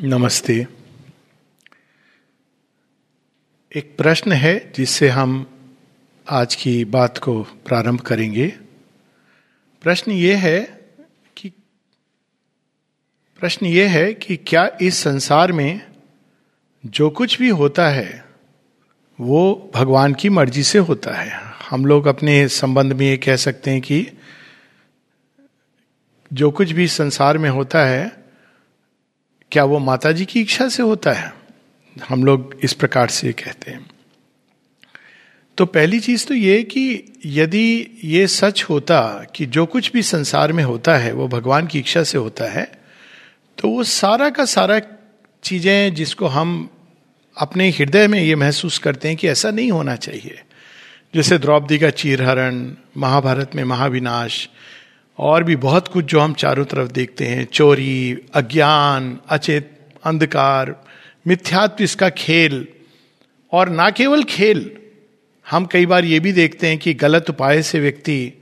नमस्ते। एक प्रश्न है जिससे हम आज की बात को प्रारंभ करेंगे। प्रश्न ये है कि प्रश्न ये है कि क्या इस संसार में जो कुछ भी होता है, वो भगवान की मर्ज़ी से होता है? हम लोग अपने संबंध में ये कह सकते हैं कि जो कुछ भी संसार में होता है क्या वो माता जी की इच्छा से होता है? हम लोग इस प्रकार से कहते हैं। तो पहली चीज़ तो ये कि यदि ये सच होता कि जो कुछ भी संसार में होता है, वो भगवान की इच्छा से होता है तो वो सारा का सारा चीज़ें जिसको हम अपने हृदय में ये महसूस करते हैं कि ऐसा नहीं होना चाहिए। जैसे द्रौपदी का चीरहरण, महाभारत में महाविनाश और भी बहुत कुछ जो हम चारों तरफ़ देखते हैं। चोरी, अज्ञान, अचेत, अंधकार, मिथ्यात्व इसका खेल और ना केवल खेल, हम कई बार ये भी देखते हैं कि गलत उपाय से व्यक्ति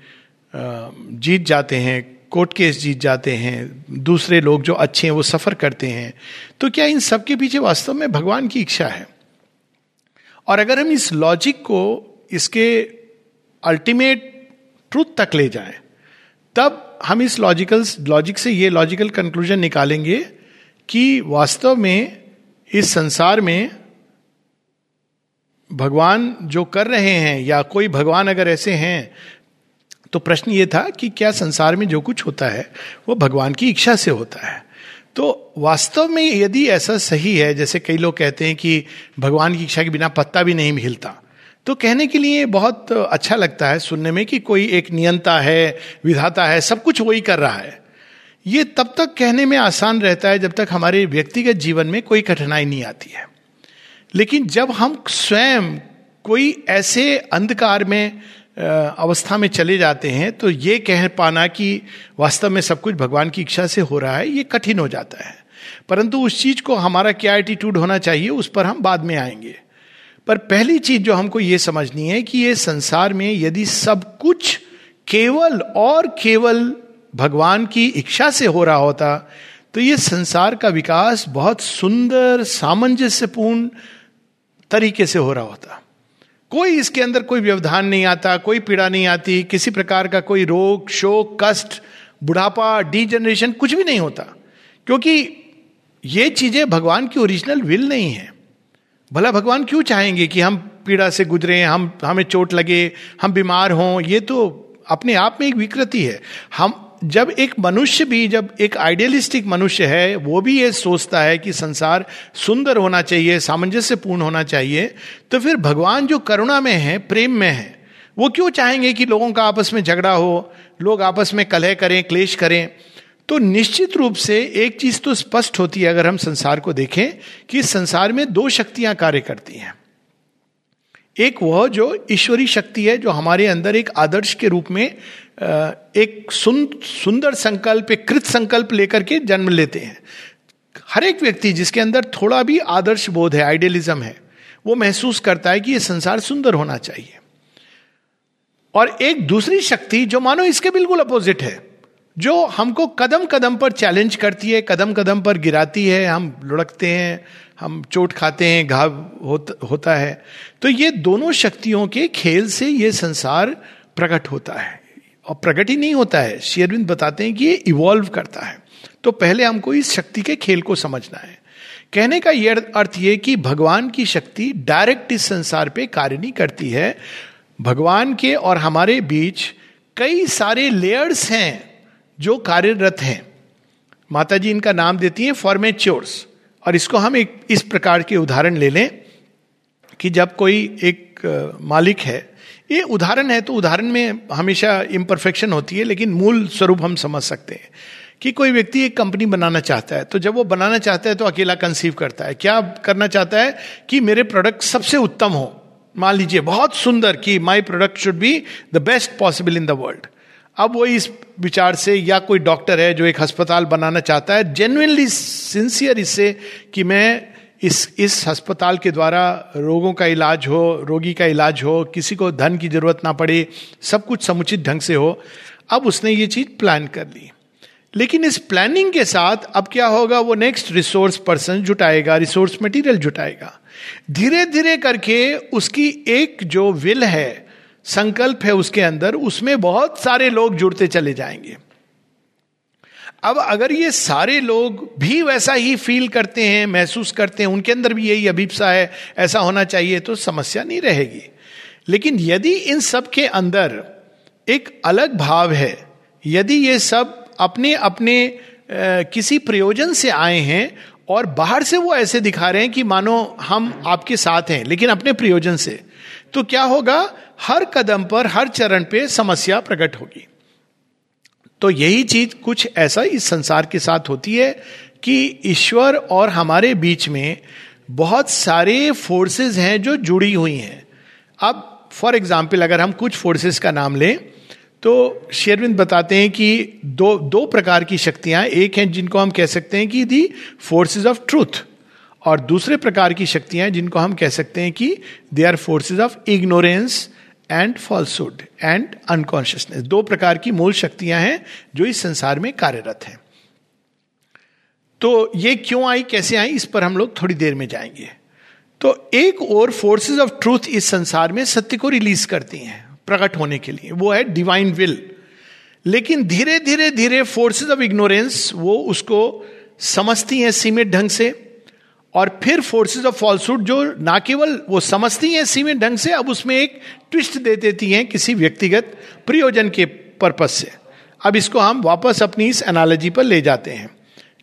जीत जाते हैं, कोर्ट केस जीत जाते हैं, दूसरे लोग जो अच्छे हैं वो सफ़र करते हैं। तो क्या इन सब के पीछे वास्तव में भगवान की इच्छा है? और अगर हम इस लॉजिक को, इसके अल्टीमेट ट्रूथ तक ले जाएँ तब हम इस लॉजिकल लॉजिक से ये लॉजिकल कंक्लूजन निकालेंगे कि वास्तव में इस संसार में भगवान जो कर रहे हैं या कोई भगवान अगर ऐसे हैं तो प्रश्न ये था कि क्या संसार में जो कुछ होता है, वो भगवान की इच्छा से होता है। तो वास्तव में यदि ऐसा सही है, जैसे कई लोग कहते हैं कि भगवान की इच्छा के बिना पत्ता भी नहीं हिलता तो कहने के लिए बहुत अच्छा लगता है सुनने में कि कोई एक नियंता है, विधाता है, सब कुछ वही कर रहा है। ये तब तक कहने में आसान रहता है जब तक हमारे व्यक्तिगत जीवन में कोई कठिनाई नहीं आती है। लेकिन जब हम स्वयं कोई ऐसे अंधकार में अवस्था में चले जाते हैं तो ये कह पाना कि वास्तव में सब कुछ भगवान की इच्छा से हो रहा है, ये कठिन हो जाता है। परंतु उस चीज़ को हमारा क्या एटीट्यूड होना चाहिए, उस पर हम बाद में आएँगे। पर पहली चीज़ जो हमको ये समझनी है कि ये संसार में यदि सब कुछ केवल और केवल भगवान की इच्छा से हो रहा होता तो ये संसार का विकास बहुत सुंदर, सामंजस्यपूर्ण तरीके से हो रहा होता। कोई इसके अंदर कोई व्यवधान नहीं आता, कोई पीड़ा नहीं आती, किसी प्रकार का कोई रोग, शोक, कष्ट, बुढ़ापा डी जनरेशन कुछ भी नहीं होता, क्योंकि ये चीज़ें भगवान की ओरिजिनल विल नहीं है। भला भगवान क्यों चाहेंगे कि हम पीड़ा से गुजरे, हम, हमें चोट लगे, हम बीमार हों? ये तो अपने आप में एक विकृति है। हम, जब एक मनुष्य भी, जब एक आइडियलिस्टिक मनुष्य है, वो भी ये सोचता है कि संसार सुंदर होना चाहिए, सामंजस्यपूर्ण होना चाहिए तो फिर भगवान जो करुणा में है, प्रेम में है, वो क्यों चाहेंगे कि लोगों का आपस में झगड़ा हो, लोग आपस में कलह करें, क्लेश करें? तो निश्चित रूप से एक चीज़ तो स्पष्ट होती है अगर हम संसार को देखें कि संसार में दो शक्तियाँ कार्य करती हैं। एक वह जो ईश्वरी शक्ति है, जो हमारे अंदर एक आदर्श के रूप में एक सुन, सुंदर संकल्प, एक कृत संकल्प लेकर के जन्म लेते हैं। हर एक व्यक्ति जिसके अंदर थोड़ा भी आदर्श बोध है, आइडियलिज्म है, वो महसूस करता है कि यह संसार सुंदर होना चाहिए। और एक दूसरी शक्ति, जो मानो इसके बिल्कुल अपोजिट है जो हमको कदम कदम पर चैलेंज करती है कदम कदम पर गिराती है हम लुढ़कते हैं हम चोट खाते हैं घाव होत, होता है। तो ये दोनों शक्तियों के खेल से ये संसार प्रकट होता है। और प्रकट ही नहीं होता है। शेयरविंद बताते हैं कि ये इवॉल्व करता है। तो पहले हमको इस शक्ति के खेल को समझना है। कहने का यह अर्थ ये कि भगवान की शक्ति डायरेक्ट इस संसार पे कार्य नहीं करती है। भगवान के और हमारे बीच कई सारे लेयर्स हैं। जो कार्यरत हैं माता जी इनका नाम देती हैं फॉर्मेच्योर्स। और इसको हम एक, इस प्रकार के उदाहरण ले लें कि जब कोई एक मालिक है, ये उदाहरण है तो उदाहरण में हमेशा इम्परफेक्शन होती है, लेकिन मूल स्वरूप हम समझ सकते हैं कि कोई व्यक्ति एक कंपनी बनाना चाहता है तो जब वो बनाना चाहता है तो अकेला कंसीव करता है। क्या करना चाहता है कि मेरे प्रोडक्ट सबसे उत्तम हो? मान लीजिए, बहुत सुंदर कि my product should be the best possible in the world अब वो इस विचार से या कोई डॉक्टर है जो एक अस्पताल बनाना चाहता है जेन्यनली सिंसियर इससे कि मैं इस इस अस्पताल के द्वारा रोगों का इलाज हो, रोगी का इलाज हो, किसी को धन की ज़रूरत ना पड़े, सब कुछ समुचित ढंग से हो। अब उसने ये चीज़ प्लान कर ली। लेकिन इस प्लानिंग के साथ अब क्या होगा, वो नेक्स्ट रिसोर्स पर्सन जुटाएगा रिसोर्स मटेरियल जुटाएगा। धीरे धीरे करके उसकी एक जो विल है संकल्प है उसके अंदर, उसमें बहुत सारे लोग जुड़ते चले जाएँगे। अब अगर ये सारे लोग भी वैसा ही फील करते हैं, महसूस करते हैं, उनके अंदर भी यही अभिप्सा है, ऐसा होना चाहिए तो समस्या नहीं रहेगी। लेकिन यदि इन सब के अंदर एक अलग भाव है, यदि ये सब अपने अपने किसी प्रयोजन से आए हैं, और बाहर से वो ऐसे दिखा रहे हैं कि मानो हम आपके साथ हैं, लेकिन अपने प्रयोजन से तो क्या होगा? हर कदम पर, हर चरण पे समस्या प्रकट होगी। तो यही चीज़ कुछ ऐसा इस संसार के साथ होती है कि ईश्वर और हमारे बीच में बहुत सारे फोर्सेस हैं जो जुड़ी हुई हैं। अब फॉर एग्ज़ाम्पल अगर हम कुछ फोर्सेस का नाम लें तो शेरविंद बताते हैं कि दो दो प्रकार की शक्तियाँ एक हैं जिनको हम कह सकते हैं कि दी फोर्सेस ऑफ़ ट्रूथ और दूसरे प्रकार की शक्तियाँ जिनको हम कह सकते हैं कि they are forces of ignorance and falsehood and unconsciousness दो प्रकार की मूल शक्तियाँ हैं जो इस संसार में कार्यरत हैं। तो ये क्यों आई, कैसे आई, इस पर हम लोग थोड़ी देर में जाएँगे। तो एक और फोर्सेस ऑफ़ ट्रूथ इस संसार में सत्य को रिलीज़ करती हैं, प्रकट होने के लिए। वो है डिवाइन विल लेकिन धीरे धीरे धीरे फोर्सेस ऑफ़ इग्नोरेंस वो उसको समझती हैं सीमित ढंग से। और फिर फोर्सेस ऑफ़ फॉल्सूट जो ना केवल वो समझती हैं सीमित ढंग से, अब उसमें एक ट्विस्ट दे देती हैं किसी व्यक्तिगत प्रयोजन के पर्पज से। अब इसको हम वापस अपनी इस एनालॉजी पर ले जाते हैं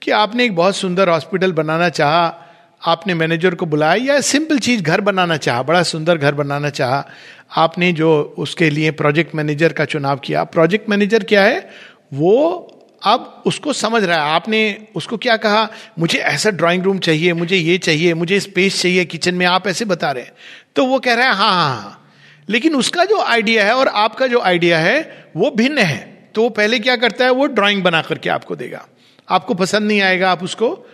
कि आपने एक बहुत सुंदर हॉस्पिटल बनाना चाहा, आपने मैनेजर को बुलाया या सिंपल चीज़ घर बनाना चाहा, बड़ा सुंदर घर बनाना चाहा, आपने जो उसके लिए प्रोजेक्ट मैनेजर का चुनाव किया। प्रोजेक्ट मैनेजर क्या है? वो अब उसको समझ रहा है। आपने उसको क्या कहा? मुझे ऐसा ड्राइंग रूम चाहिए, मुझे ये चाहिए, मुझे स्पेस चाहिए किचन में आप ऐसे बता रहे हैं। तो वो कह रहा है हाँ हाँ हाँ। लेकिन उसका जो आइडिया है और आपका जो आइडिया है, वो भिन्न है। तो वो पहले क्या करता है? वो ड्राइंग बना करके आपको देगा। आपको पसंद नहीं आएगा, आप उसको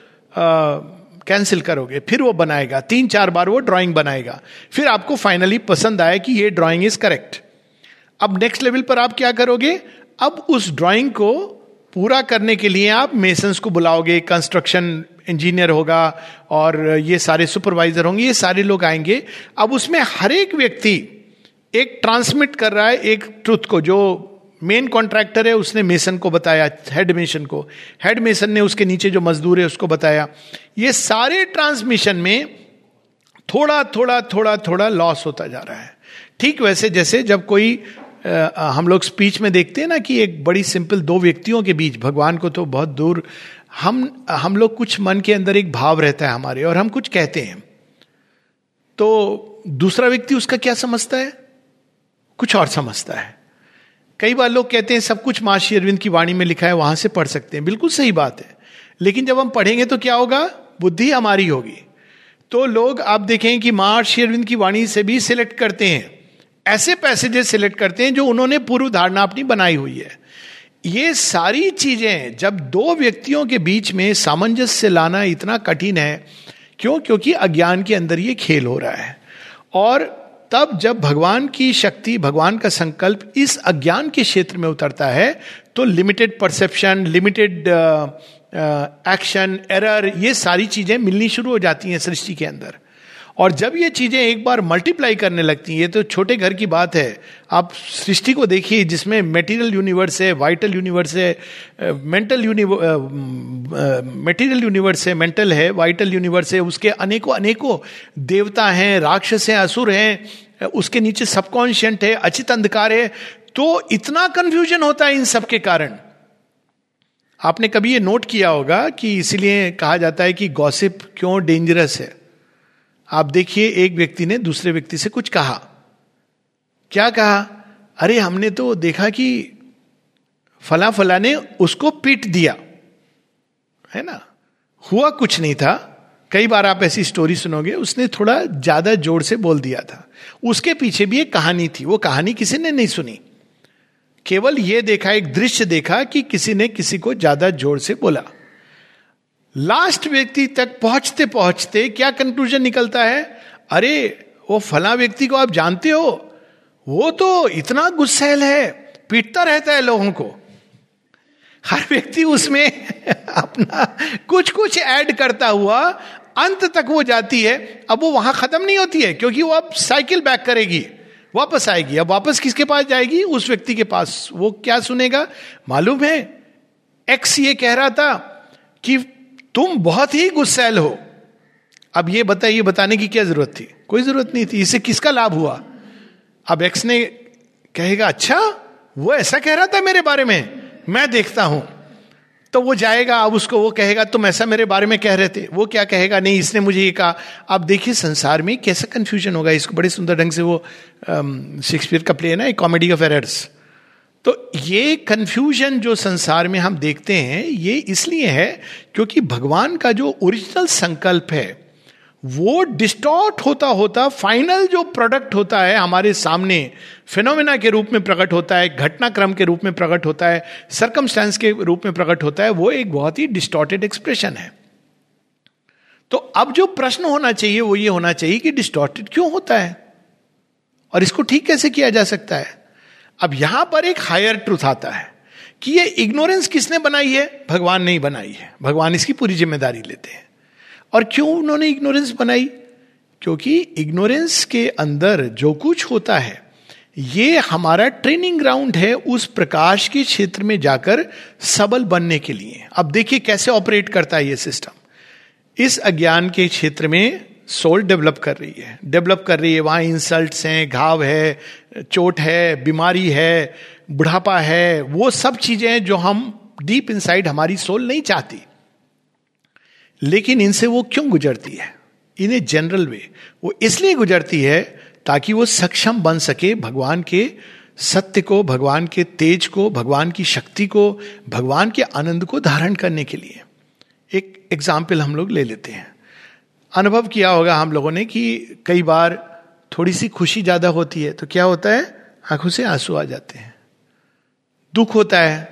कैंसिल करोगे। फिर वो बनाएगा। तीन, चार बार वो ड्राइंग बनाएगा। फिर आपको फाइनली पसंद आया कि ये ड्राइंग इज़ करेक्ट अब नेक्स्ट लेवल पर आप क्या करोगे? अब उस ड्राइंग को पूरा करने के लिए आप मेसन्स को बुलाओगे कंस्ट्रक्शन इंजीनियर होगा और ये सारे सुपरवाइजर होंगे, ये सारे लोग आएँगे। अब उसमें हर एक व्यक्ति एक ट्रांसमिट कर रहा है एक ट्रुथ को, जो मेन कॉन्ट्रैक्टर है, उसने मेसन को बताया हेड मेसन को। हेड मेसन ने उसके नीचे जो मजदूर है, उसको बताया। ये सारे ट्रांसमिशन में थोड़ा थोड़ा थोड़ा थोड़ा लॉस होता जा रहा है। ठीक वैसे जैसे जब कोई हम लोग स्पीच में देखते हैं ना कि एक बड़ी सिंपल दो व्यक्तियों के बीच, भगवान को तो बहुत दूर, हम हम लोग कुछ मन के अंदर एक भाव रहता है हमारे, और हम कुछ कहते हैं। तो दूसरा व्यक्ति उसका क्या समझता है? कुछ और समझता है। कई बार लोग कहते हैं, सब कुछ महर्षि अरविंद की वाणी में लिखा है, वहाँ से पढ़ सकते हैं। बिल्कुल सही बात है। लेकिन जब हम पढ़ेंगे तो क्या होगा? बुद्धि हमारी होगी। तो लोग, आप देखें कि महर्षि अरविंद की वाणी से भी सिलेक्ट करते हैं। ऐसे पैसेजेस सिलेक्ट करते हैं जो उन्होंने पूर्व धारणा अपनी बनाई हुई है। ये सारी चीज़ें जब दो व्यक्तियों के बीच में सामंजस्य लाना इतना कठिन है, क्यों? क्योंकि अज्ञान के अंदर ये खेल हो रहा है। और तब जब भगवान की शक्ति, भगवान का संकल्प इस अज्ञान के क्षेत्र में उतरता है तो limited perception limited action error ये सारी चीज़ें मिलनी शुरू हो जाती हैं सृष्टि के अंदर। और जब ये चीज़ें एक बार मल्टीप्लाई करने लगती हैं, ये तो छोटे घर की बात है। आप सृष्टि को देखिए, जिसमें मेटीरियल यूनिवर्स है वाइटल यूनिवर्स है मेंटल मेटीरियल यूनिवर्स है मेंटल है वाइटल यूनिवर्स है, उसके अनेकों अनेकों देवता हैं, राक्षस हैं, असुर हैं उसके नीचे सबकॉन्शियंट है, अचित अंधकार है तो इतना कंफ्यूजन होता है इन सब के कारण। आपने कभी ये नोट किया होगा कि इसीलिए कहा जाता है कि गॉसिप क्यों डेंजरस है? आप देखिए, एक व्यक्ति ने दूसरे व्यक्ति से कुछ कहा। क्या कहा? अरे, हमने तो देखा कि फला फला ने उसको पीट दिया। है ना? हुआ कुछ नहीं था। कई बार आप ऐसी स्टोरी सुनोगे, उसने थोड़ा ज़्यादा ज़ोर से बोल दिया था। उसके पीछे भी एक कहानी थी। वो कहानी किसी ने नहीं सुनी। केवल यह देखा, एक दृश्य देखा कि किसी ने किसी को ज़्यादा ज़ोर से बोला। लास्ट व्यक्ति तक पहुँचते पहुँचते क्या कंक्लूजन निकलता है? अरे, वो फला व्यक्ति को आप जानते हो? वो तो इतना गुस्सेल है, पीटता रहता है लोगों को। हर व्यक्ति उसमें अपना कुछ कुछ ऐड करता हुआ अंत तक वो जाती है। अब वो वहाँ खत्म नहीं होती है, क्योंकि वो अब साइकिल बैक करेगी। वापस आएगी। अब वापस किसके पास जाएगी? उस व्यक्ति के पास। वो क्या सुनेगा? मालूम है? एक्स ये कह रहा था कि तुम बहुत ही गुस्सैल हो। अब ये बताइए बताने की क्या ज़रूरत थी? कोई ज़रूरत नहीं थी। इसे किसका लाभ हुआ? अब एक्स ने कहेगा अच्छा वो ऐसा कह रहा था मेरे बारे में। मैं देखता हूँ। तो वो जाएगा, अब उसको वो कहेगा, तुम ऐसा मेरे बारे में कह रहे थे। वो क्या कहेगा, नहीं, इसने मुझे ये कहा। अब देखिए, संसार में कैसा कंफ्यूजन होगा? इसको बड़े सुंदर ढंग से वो शेक्सपियर का प्ले है ना कॉमेडी ऑफ़ एरर्स तो ये कंफ्यूजन जो संसार में हम देखते हैं, ये इसलिए है क्योंकि भगवान का जो ओरिजिनल संकल्प है, वो डिस्टॉर्ट होता होता फाइनल जो प्रोडक्ट होता है हमारे सामने फिनोमिना के रूप में प्रकट होता है, घटनाक्रम के रूप में प्रकट होता है सरकमस्टेंस के रूप में प्रकट होता है, वो एक बहुत ही डिस्टॉर्टेड एक्सप्रेशन है। तो अब जो प्रश्न होना चाहिए, वो ये होना चाहिए कि डिस्टॉर्टेड क्यों होता है? और इसको ठीक कैसे किया जा सकता है? अब यहाँ पर एक हायर ट्रूथ आता है कि ये इग्नोरेंस किसने बनाई है? भगवान नहीं बनाई है। भगवान इसकी पूरी ज़िम्मेदारी लेते हैं। और क्यों उन्होंने इग्नोरेंस बनाई? क्योंकि इग्नोरेंस के अंदर जो कुछ होता है, ये हमारा ट्रेनिंग ग्राउंड है उस प्रकाश के क्षेत्र में जाकर सबल बनने के लिए। अब देखिए कैसे ऑपरेट करता है ये सिस्टम इस अज्ञान के क्षेत्र में सोल डेवलप कर रही है। डेवलप कर रही है, वहाँ इंसल्ट हैं, घाव है, चोट है, बीमारी है, बुढ़ापा है, वो सब चीज़ें हैं जो हम डीप इनसाइड हमारी सोल नहीं चाहती। लेकिन इनसे वो क्यों गुजरती है? इन ए जनरल वे वो इसलिए गुजरती है ताकि वो सक्षम बन सके भगवान के सत्य को, भगवान के तेज को, भगवान की शक्ति को, भगवान के आनंद को धारण करने के लिए। एक एग्ज़ाम्पल हम लोग ले लेते हैं। अनुभव किया होगा हम लोगों ने कि कई बार थोड़ी सी खुशी ज़्यादा होती है तो क्या होता है? आँखों से आँसू आ जाते हैं। दुख होता है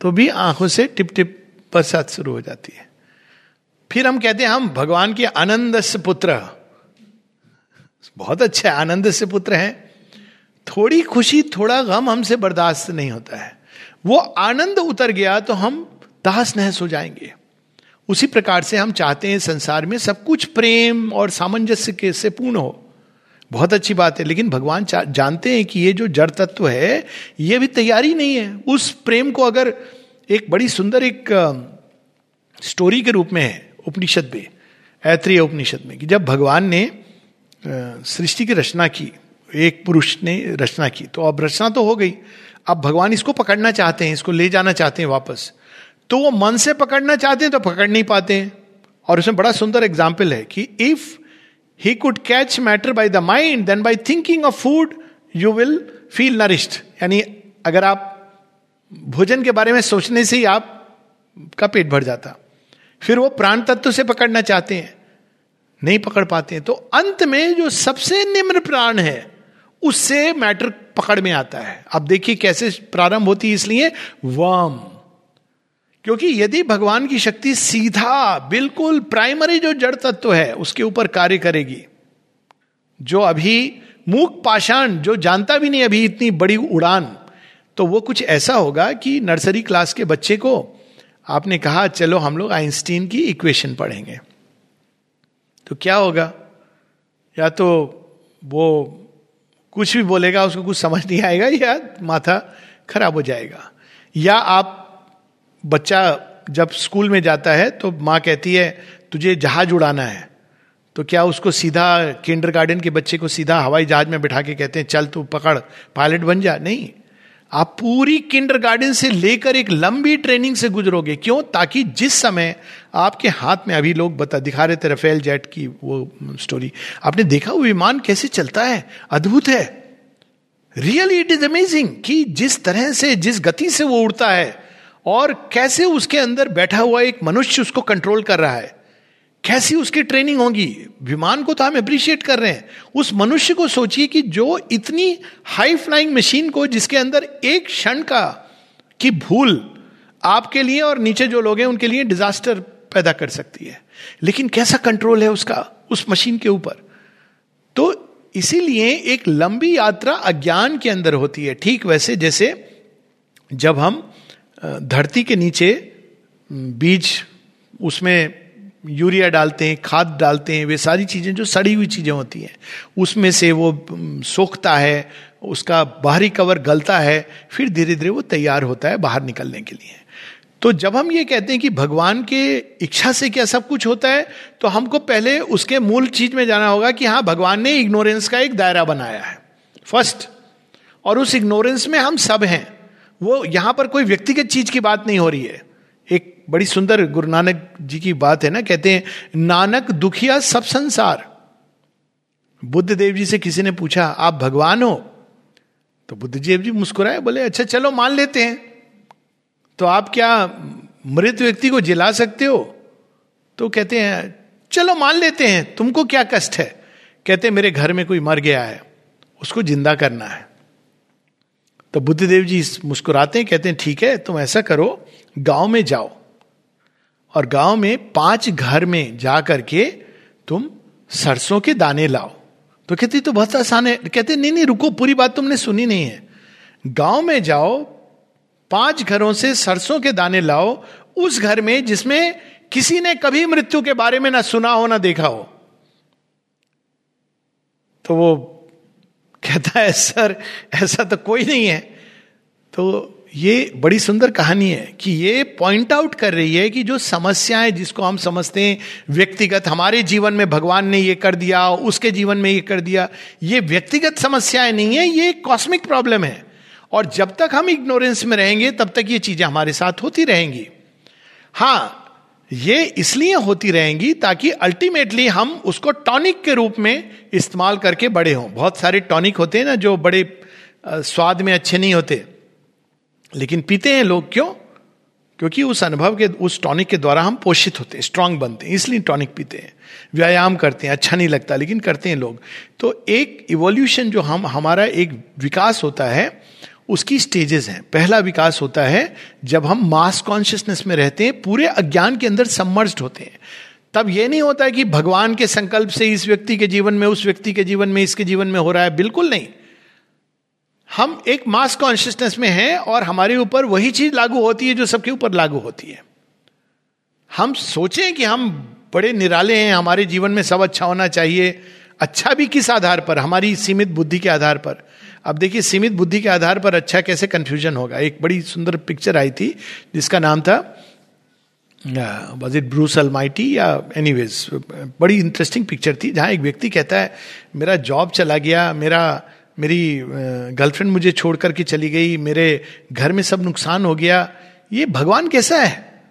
तो भी आँखों से टिप टिप बरसात शुरू हो जाती है। फिर हम कहते हैं, हम भगवान के आनंद से पुत्र। बहुत अच्छा आनंद से पुत्र हैं। थोड़ी खुशी, थोड़ा गम हमसे बर्दाश्त नहीं होता है। वो आनंद उतर गया तो हम तहस नहस हो जाएँगे। उसी प्रकार से हम चाहते हैं संसार में सब कुछ प्रेम और सामंजस्य के से पूर्ण हो। बहुत अच्छी बात है, लेकिन भगवान जानते हैं कि ये जो जड़ तत्व है, ये भी तैयारी नहीं है। उस प्रेम को अगर एक बड़ी सुंदर एक स्टोरी के रूप में है, उपनिषद में ऐत्रीय उपनिषद में, कि जब भगवान ने सृष्टि की रचना की, एक पुरुष ने रचना की तो अब रचना तो हो गई। अब भगवान इसको पकड़ना चाहते हैं, इसको ले जाना चाहते हैं वापस। तो वो मन से पकड़ना चाहते हैं तो पकड़ नहीं पाते हैं। और उसमें बड़ा सुंदर एग्ज़ाम्पल है कि if he could catch matter by the mind then by thinking of food you will feel nourished यानी अगर आप भोजन के बारे में सोचने से ही आप का पेट भर जाता। फिर वो प्राण तत्व से पकड़ना चाहते हैं, नहीं पकड़ पाते हैं। तो अंत में जो सबसे निम्न प्राण है, उससे मैटर पकड़ में आता है। अब देखिए कैसे प्रारंभ होती है इसलिए, वम। क्योंकि यदि भगवान की शक्ति सीधा, बिल्कुल प्राइमरी जो जड़ तत्व है, उसके ऊपर कार्य करेगी। जो अभी मूक पाषाण, जो जानता भी नहीं अभी इतनी बड़ी उड़ान तो वो कुछ ऐसा होगा कि नर्सरी क्लास के बच्चे को आपने कहा, चलो हम लोग आइंस्टीन की इक्वेशन पढ़ेंगे। तो क्या होगा? या तो वो कुछ भी बोलेगा, उसको कुछ समझ नहीं आएगा, या माथा खराब हो जाएगा। या आप बच्चा जब स्कूल में जाता है तो माँ कहती है, तुझे जहाज़ उड़ाना है। तो क्या उसको सीधा किंडर गार्डन के बच्चे को सीधा हवाई जहाज़ में बिठा के कहते हैं, चल तू पकड़, पायलट बन जा। नहीं, आप पूरी किंडर गार्डन से लेकर एक लंबी ट्रेनिंग से गुजरोगे। क्यों? ताकि जिस समय आपके हाथ में अभी लोग बता, दिखा रहे थे रफेल जेट की वो स्टोरी, आपने देखा वो विमान कैसे चलता है? अद्भुत है। रियली इट इज़ अमेजिंग कि जिस तरह से, जिस गति से वो उड़ता है और कैसे उसके अंदर बैठा हुआ एक मनुष्य उसको कंट्रोल कर रहा है? कैसी उसकी ट्रेनिंग होगी? विमान को तो हम अप्रिशिएट कर रहे हैं। उस मनुष्य को सोचिए कि जो इतनी हाई फ्लाइंग मशीन को जिसके अंदर एक क्षण का, की भूल आपके लिए और नीचे जो लोग हैं, उनके लिए डिजास्टर पैदा कर सकती है। लेकिन कैसा कंट्रोल है उसका, उस मशीन के ऊपर? तो इसीलिए एक लंबी यात्रा अज्ञान के अंदर होती है। ठीक वैसे जैसे जब हम धरती के नीचे बीज उसमें यूरिया डालते हैं, खाद डालते हैं, वे सारी चीज़ें जो सड़ी हुई चीज़ें होती हैं, उसमें से वो सोखता है, उसका बाहरी कवर गलता है, फिर धीरे धीरे वो तैयार होता है बाहर निकलने के लिए। तो जब हम ये कहते हैं कि भगवान के इच्छा से क्या सब कुछ होता है तो हमको पहले उसके मूल चीज़ में जाना होगा कि हाँ भगवान ने इग्नोरेंस का एक दायरा बनाया है। फ़र्स्ट और उस इग्नोरेंस में हम सब हैं। वो यहाँ पर कोई व्यक्तिगत चीज़ की बात नहीं हो रही है। एक बड़ी सुंदर गुरु नानक जी की बात है ना, कहते हैं, नानक दुखिया सब संसार। बुद्ध देव जी से किसी ने पूछा, आप भगवान हो? तो बुद्ध देव जी मुस्कुराए, बोले अच्छा चलो, मान लेते हैं। तो आप क्या मृत व्यक्ति को जिला सकते हो? तो कहते हैं, चलो, मान लेते हैं, तुमको क्या कष्ट है? कहते मेरे घर में कोई मर गया है, उसको ज़िंदा करना है। तो बुद्धदेव जी मुस्कुराते हैं, कहते हैं, ठीक है, तुम ऐसा करो, गाँव में जाओ और गाँव में पाँच घर में जा करके तुम सरसों के दाने लाओ। तो कहते तो बहुत आसान है। कहते नहीं नहीं, रुको, पूरी बात तुमने सुनी नहीं है। गाँव में जाओ, पाँच घरों से सरसों के दाने लाओ, उस घर में जिसमें किसी ने कभी मृत्यु के बारे में ना सुना हो, ना देखा हो। तो वो कहता है, सर, ऐसा तो कोई नहीं है। तो ये बड़ी सुंदर कहानी है कि ये पॉइंट आउट कर रही है कि जो समस्याएँ जिसको हम समझते हैं, व्यक्तिगत, हमारे जीवन में भगवान ने ये कर दिया, उसके जीवन में ये कर दिया, ये व्यक्तिगत समस्याएँ नहीं है, ये कॉस्मिक प्रॉब्लम है। और जब तक हम इग्नोरेंस में रहेंगे, तब तक ये चीज़ें हमारे साथ होती रहेंगी। हाँ ये इसलिए होती रहेंगी ताकि अल्टीमेटली हम उसको टॉनिक के रूप में इस्तेमाल करके बड़े हों। बहुत सारे टॉनिक होते हैं ना जो बड़े स्वाद में अच्छे नहीं होते। लेकिन पीते हैं लोग क्यों? क्योंकि उस अनुभव के, उस टॉनिक के द्वारा हम पोषित होते हैं स्ट्रांग बनते हैं, इसलिए टॉनिक पीते हैं। व्यायाम करते हैं अच्छा नहीं लगता, लेकिन करते हैं लोग। तो एक इवोल्यूशन जो हम, हमारा एक विकास होता है उसकी स्टेजेस हैं। पहला विकास होता है जब हम मास कॉन्शियसनेस में रहते हैं, पूरे अज्ञान के अंदर समर्ज होते हैं। तब यह नहीं होता है कि भगवान के संकल्प से इस व्यक्ति के जीवन में, उस व्यक्ति के जीवन में, इसके जीवन में हो रहा है। बिल्कुल नहीं। हम एक मास कॉन्शियसनेस में हैं और हमारे ऊपर वही चीज़ लागू होती है जो सबके ऊपर लागू होती है। हम सोचें कि हम बड़े निराले हैं, हमारे जीवन में सब अच्छा होना चाहिए। अच्छा भी किस आधार पर? हमारी सीमित बुद्धि के आधार पर। अब देखिए, सीमित बुद्धि के आधार पर अच्छा कैसे कंफ्यूजन होगा? एक बड़ी सुंदर पिक्चर आई थी, जिसका नाम था वॉज़ इट ब्रूस अलमाइटी या एनीवेज बड़ी इंटरेस्टिंग पिक्चर थी, जहाँ एक व्यक्ति कहता है, मेरा जॉब चला गया, मेरा, मेरी गर्लफ्रेंड मुझे छोड़ करके चली गई, मेरे घर में सब नुकसान हो गया। ये भगवान कैसा है?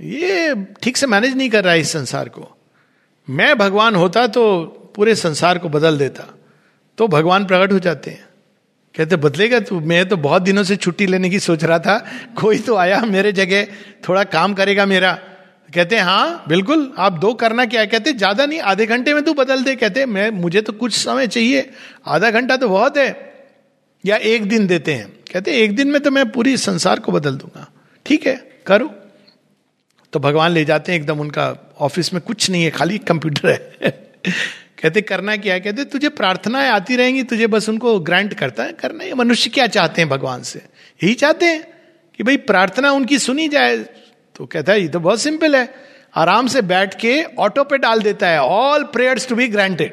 ये ठीक से मैनेज नहीं कर रहा है इस संसार को। मैं भगवान होता तो पूरे संसार को बदल देता तो भगवान प्रकट हो जाते हैं। कहते, बदलेगा तू, मैं तो बहुत दिनों से छुट्टी लेने की सोच रहा था। कोई तो आया मेरे जगह, थोड़ा काम करेगा मेरा। कहते, हैं, बिल्कुल, आप दो करना क्या कहते, ज़्यादा नहीं, आधे घंटे में तू बदल दे। कहते, मैं, मुझे तो कुछ समय चाहिए, आधा घंटा तो बहुत है, या एक दिन देते हैं? कहते, एक दिन में तो मैं पूरी संसार को बदल दूँगा। ठीक है, करो। तो भगवान ले जाते हैं, एकदम उनका ऑफ़िस में कुछ नहीं है, खाली कंप्यूटर है। कहते, करना क्या कहते, तुझे प्रार्थनाएँ आती रहेंगी, तुझे बस उनको ग्रांट करता है। करना ये मनुष्य क्या चाहते हैं भगवान से? यही चाहते हैं कि भाई प्रार्थना उनकी सुनी जाए। तो कहता है, ये तो बहुत सिंपल है। आराम से बैठ के ऑटो पे डाल देता है। All prayers to be granted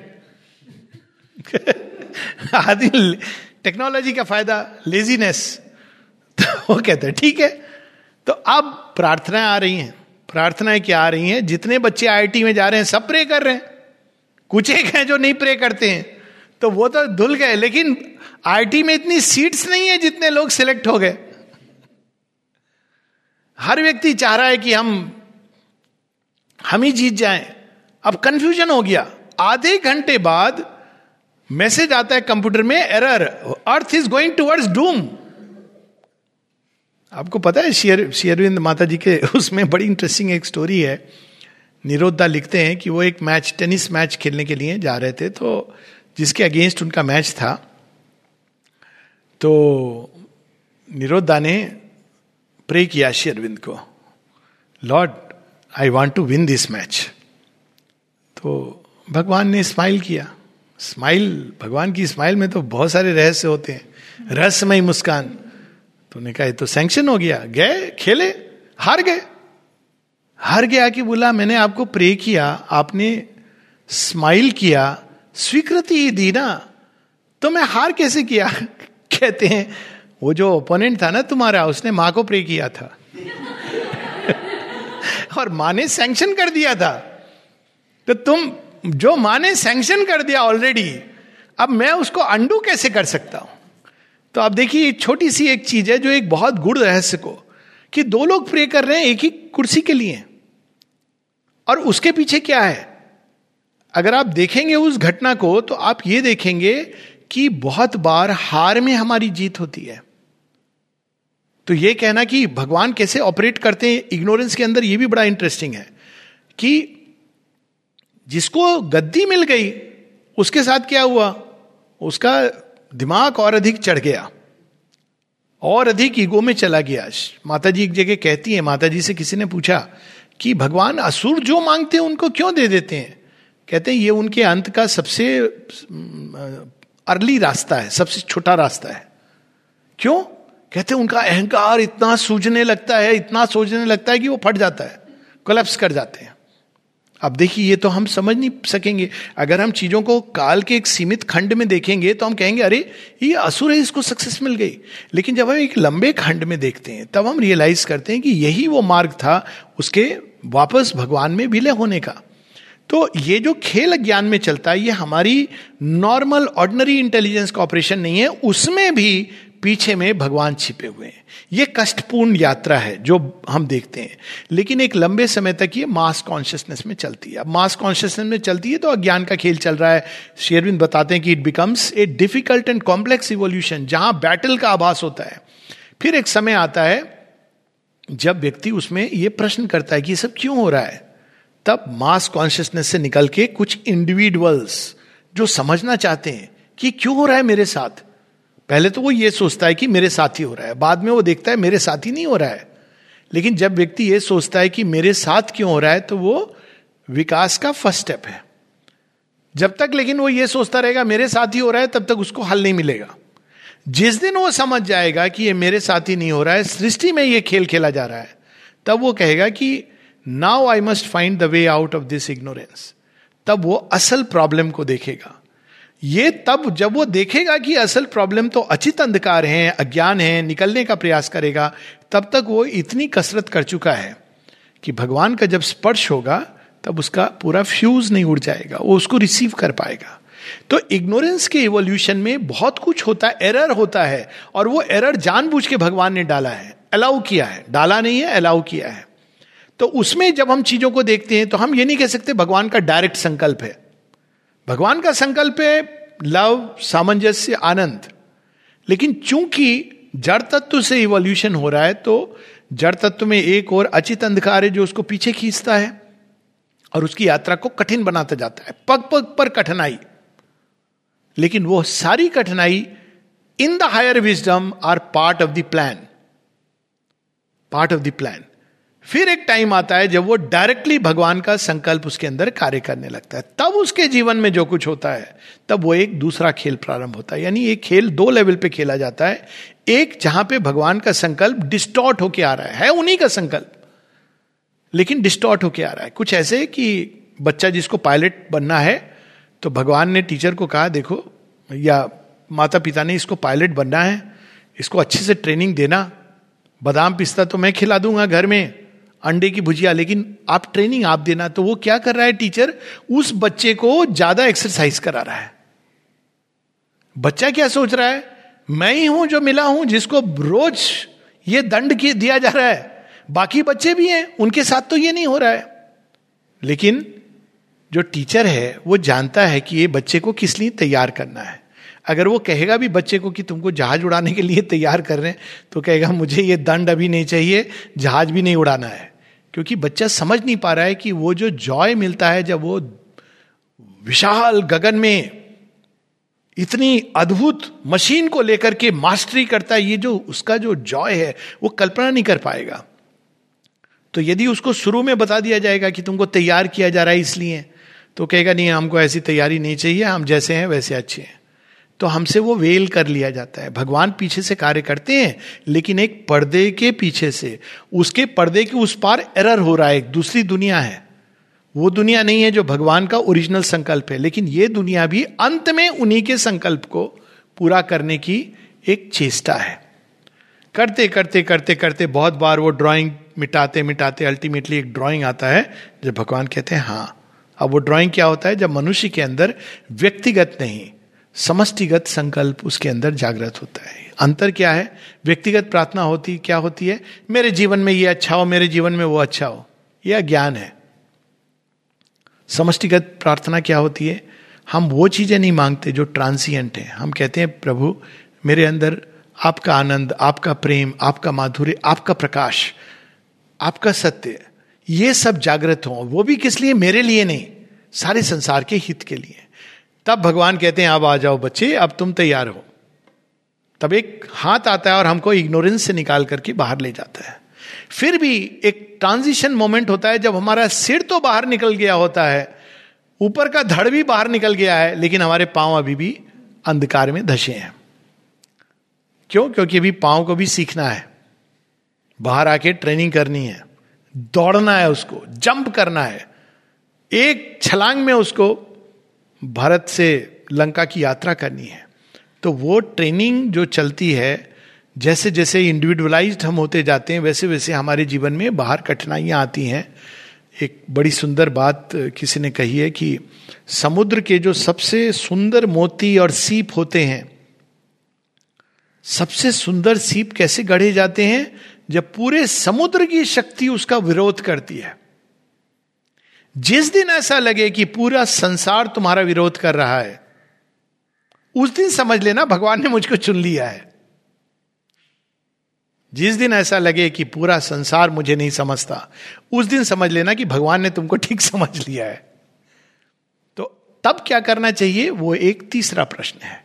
आदि टेक्नोलॉजी का फ़ायदा लेजीनेस तो वो कहते हैं, ठीक है। तो अब प्रार्थनाएँ आ रही हैं। प्रार्थनाएँ क्या आ रही हैं? जितने बच्चे आईटी में जा रहे हैं, सब प्रे कर रहे हैं। कुछ एक हैं जो नहीं प्रे करते हैं। तो वो तो धुल गए, लेकिन आईटी में इतनी सीट्स नहीं है जितने लोग सिलेक्ट हो गए। हर व्यक्ति चाह रहा है कि हम हम ही जीत जाएँ। अब कंफ्यूजन हो गया। आधे घंटे बाद मैसेज आता है कंप्यूटर में error earth is going towards doom आपको पता है शेयर शेयरविंद माता जी के उसमें बड़ी इंटरेस्टिंग एक स्टोरी है। निरोधा लिखते हैं कि वो एक मैच, टेनिस मैच खेलने के लिए जा रहे थे तो जिसके अगेंस्ट उनका मैच था। तो निरोधा ने प्रे किया श्री अरविंद को। Lord I want to win this match तो भगवान ने स्माइल किया। स्माइल भगवान की स्माइल में तो बहुत सारे रहस्य होते हैं। रहस्यमय मुस्कान। तो उन्हें कहा तो सैंक्शन हो गया। गए, खेले, हार गए। हार गया कि बोला, मैंने आपको प्रे किया, आपने स्माइल किया, स्वीकृति ही दी ना तो मैं हार कैसे किया? कहते हैं, वो जो ओपोनेंट था ना तुम्हारा, उसने माँ को प्रे किया था। और माँ ने सैंक्शन कर दिया था। तो तुम, जो माँ ने सैंक्शन कर दिया ऑलरेडी अब मैं उसको अंडू कैसे कर सकता हूँ? तो आप देखिए छोटी सी एक चीज़ है जो एक बहुत गुड़ रहस्य को कि दो लोग प्रे कर रहे हैं, एक ही कुर्सी के लिए। और उसके पीछे क्या है? अगर आप देखेंगे उस घटना को तो आप ये देखेंगे कि बहुत बार हार में हमारी जीत होती है। तो ये कहना कि भगवान कैसे ऑपरेट करते हैं इग्नोरेंस के अंदर ये भी बड़ा इंटरेस्टिंग है कि जिसको गद्दी मिल गई, उसके साथ क्या हुआ? उसका दिमाग और अधिक चढ़ गया। और अधिक ईगो में चला गया। माता जी एक जगह कहती है माता जी से किसी ने पूछा कि भगवान असुर जो मांगते हैं उनको क्यों दे देते हैं? कहते हैं, ये उनके अंत का सबसे अर्ली रास्ता है, सबसे छोटा रास्ता है। क्यों? कहते हैं, उनका अहंकार इतना सूझने लगता है, इतना सोचने लगता है कि वो फट जाता है, कोलेप्स कर जाते हैं। अब देखिए, ये तो हम समझ नहीं सकेंगे। अगर हम चीज़ों को काल के एक सीमित खंड में देखेंगे तो हम कहेंगे, अरे, ये असुर है, इसको सक्सेस मिल गई। लेकिन जब हम एक लंबे खंड में देखते हैं, तब हम रियलाइज़ करते हैं कि यही वो मार्ग था उसके वापस भगवान में विलय होने का। तो ये जो खेल ज्ञान में चलता है, ये हमारी नॉर्मल ऑर्डनरी इंटेलिजेंस का ऑपरेशन नहीं है। उसमें भी पीछे में भगवान छिपे हुए हैं। ये कष्टपूर्ण यात्रा है, जो हम देखते हैं। लेकिन एक लंबे समय तक ये मास कॉन्शियसनेस में चलती है। अब मास कॉन्शियसनेस में चलती है तो अज्ञान का खेल चल रहा है। शेरविंद बताते हैं कि it becomes a difficult and complex evolution जहाँ बैटल का आभास होता है। फिर एक समय आता है, जब व्यक्ति उसमें यह प्रश्न करता है कि ये सब क्यों हो रहा है? तब मास कॉन्शियसनेस से निकल के कुछ इंडिविजुअल्स जो समझना चाहते हैं कि क्यों हो रहा है मेरे साथ? पहले तो वो ये सोचता है कि मेरे साथ ही हो रहा है। बाद में वो देखता है मेरे साथ ही नहीं हो रहा है। लेकिन जब व्यक्ति ये सोचता है कि मेरे साथ क्यों हो रहा है तो वो विकास का फ़र्स्ट स्टेप है। जब तक लेकिन वो ये सोचता रहेगा, मेरे साथ ही हो रहा है, तब तक उसको हल नहीं मिलेगा। जिस दिन वो समझ जाएगा कि ये मेरे साथ ही नहीं हो रहा है, सृष्टि में ये खेल खेला जा रहा है, तब वो कहेगा कि now I must find the way out of this ignorance तब वो असल प्रॉब्लम को देखेगा। ये तब जब वो देखेगा कि असल प्रॉब्लम तो अचित अंधकार है, अज्ञान है, निकलने का प्रयास करेगा, तब तक वो इतनी कसरत कर चुका है कि भगवान का जब स्पर्श होगा, तब उसका पूरा फ्यूज नहीं उड़ जाएगा, वो उसको रिसीव कर पाएगा। तो इग्नोरेंस के इवोल्यूशन में बहुत कुछ होता है एरर होता है, और वो एरर जानबूझ के भगवान ने डाला है अलाउ किया है। डाला नहीं है अलाउ किया है। तो उसमें जब हम चीज़ों को देखते हैं तो हम ये नहीं कह सकते भगवान का डायरेक्ट संकल्प है। भगवान का संकल्प है लव, सामंजस्य, आनंद। लेकिन चूँकि जड़ तत्व से इवोल्यूशन हो रहा है तो जड़ तत्व में एक और अचित अंधकार है जो उसको पीछे खींचता है और उसकी यात्रा को कठिन बनाता जाता है। पग पग पर कठिनाई। लेकिन वो सारी कठिनाई in the higher wisdom are part of the plan part of the plan फिर एक टाइम आता है जब वो डायरेक्टली भगवान का संकल्प उसके अंदर कार्य करने लगता है। तब उसके जीवन में जो कुछ होता है तब वो एक दूसरा खेल प्रारंभ होता है। यानी एक खेल दो लेवल पे खेला जाता है। एक जहाँ पे भगवान का संकल्प डिस्टॉर्ट होके आ रहा है, है उन्हीं का संकल्प लेकिन डिस्टॉर्ट होके आ रहा है। कुछ ऐसे कि बच्चा जिसको पायलट बनना है तो भगवान ने टीचर को कहा देखो या माता पिता ने इसको पायलट बनना है इसको अच्छे से ट्रेनिंग देना। बादाम पिस्ता तो मैं खिला दूँगा घर में। अंडे की भुजिया, लेकिन आप ट्रेनिंग आप देना तो वो क्या कर रहा है टीचर उस बच्चे को ज़्यादा एक्सरसाइज करा रहा है। बच्चा क्या सोच रहा है? मैं ही हूँ जो मिला हूँ, जिसको रोज ये दंड दिया जा रहा है। बाकी बच्चे भी हैं, उनके साथ तो ये नहीं हो रहा है। लेकिन जो टीचर है, वो जानता है कि ये बच्चे को किस लिए तैयार करना है। अगर वो कहेगा भी बच्चे को कि तुमको जहाज़ उड़ाने के लिए तैयार कर रहे हैं तो कहेगा, मुझे ये दंड अभी नहीं चाहिए, जहाज़ भी नहीं उड़ाना है। क्योंकि बच्चा समझ नहीं पा रहा है कि वो जो जॉय मिलता है, जब वो विशाल गगन में इतनी अद्भुत मशीन को लेकर के मास्टरी करता है, ये जो उसका जो जॉय है, वो कल्पना नहीं कर पाएगा। तो यदि उसको शुरू में बता दिया जाएगा कि तुमको तैयार किया जा रहा है इसलिए तो कहेगा, नहीं, हमको ऐसी तैयारी नहीं चाहिए, हम जैसे हैं, वैसे अच्छे हैं। तो हमसे वो वेल कर लिया जाता है। भगवान पीछे से कार्य करते हैं, लेकिन एक पर्दे के पीछे से, उसके पर्दे के उस पार एरर हो रहा है, एक दूसरी दुनिया है। वो दुनिया नहीं है जो भगवान का ओरिजिनल संकल्प है, लेकिन ये दुनिया भी अंत में उन्हीं के संकल्प को पूरा करने की एक चेष्टा है। करते करते करते करते बहुत बार वो ड्राइंग मिटाते मिटाते अल्टीमेटली एक ड्राइंग आता है, जब भगवान कहते हैं हाँ अब वो ड्राइंग क्या होता है? जब मनुष्य के अंदर व्यक्तिगत नहीं समष्टिगत संकल्प उसके अंदर जागृत होता है। अंतर क्या है? व्यक्तिगत प्रार्थना होती, क्या होती है? मेरे जीवन में ये अच्छा हो, मेरे जीवन में वो अच्छा हो। यह ज्ञान है। समष्टिगत प्रार्थना क्या होती है? हम वो चीज़ें नहीं मांगते जो ट्रांसियंट है। हम कहते हैं, प्रभु, मेरे अंदर आपका आनंद, आपका प्रेम, आपका माधुर्य, आपका प्रकाश, आपका सत्य, ये सब जागृत हो। वो भी किस लिए? मेरे लिए नहीं, सारे संसार के हित के लिए। तब भगवान कहते हैं, अब आ जाओ बच्चे, अब तुम तैयार हो। तब एक हाथ आता है और हमको इग्नोरेंस से निकाल करके बाहर ले जाता है। फिर भी एक ट्रांजिशन मोमेंट होता है, जब हमारा सिर तो बाहर निकल गया होता है, ऊपर का धड़ भी बाहर निकल गया है, लेकिन हमारे पाँव अभी भी अंधकार में धसे हैं। क्यों? क्योंकि अभी पाँव को भी सीखना है। बाहर आके ट्रेनिंग करनी है, दौड़ना है उसको जंप करना है। एक छलांग में उसको भारत से लंका की यात्रा करनी है तो वो ट्रेनिंग जो चलती है जैसे जैसे इंडिविजुअलाइज्ड हम होते जाते हैं वैसे वैसे हमारे जीवन में बाहर कठिनाइयाँ आती हैं। एक बड़ी सुंदर बात किसी ने कही है कि समुद्र के जो सबसे सुंदर मोती और सीप होते हैं, सबसे सुंदर सीप कैसे गढ़े जाते हैं, जब पूरे समुद्र की शक्ति उसका विरोध करती है। जिस दिन ऐसा लगे कि पूरा संसार तुम्हारा विरोध कर रहा है, उस दिन समझ लेना भगवान ने मुझको चुन लिया है। जिस दिन ऐसा लगे कि पूरा संसार मुझे नहीं समझता, उस दिन समझ लेना कि भगवान ने तुमको ठीक समझ लिया है। तो तब क्या करना चाहिए, वो एक तीसरा प्रश्न है।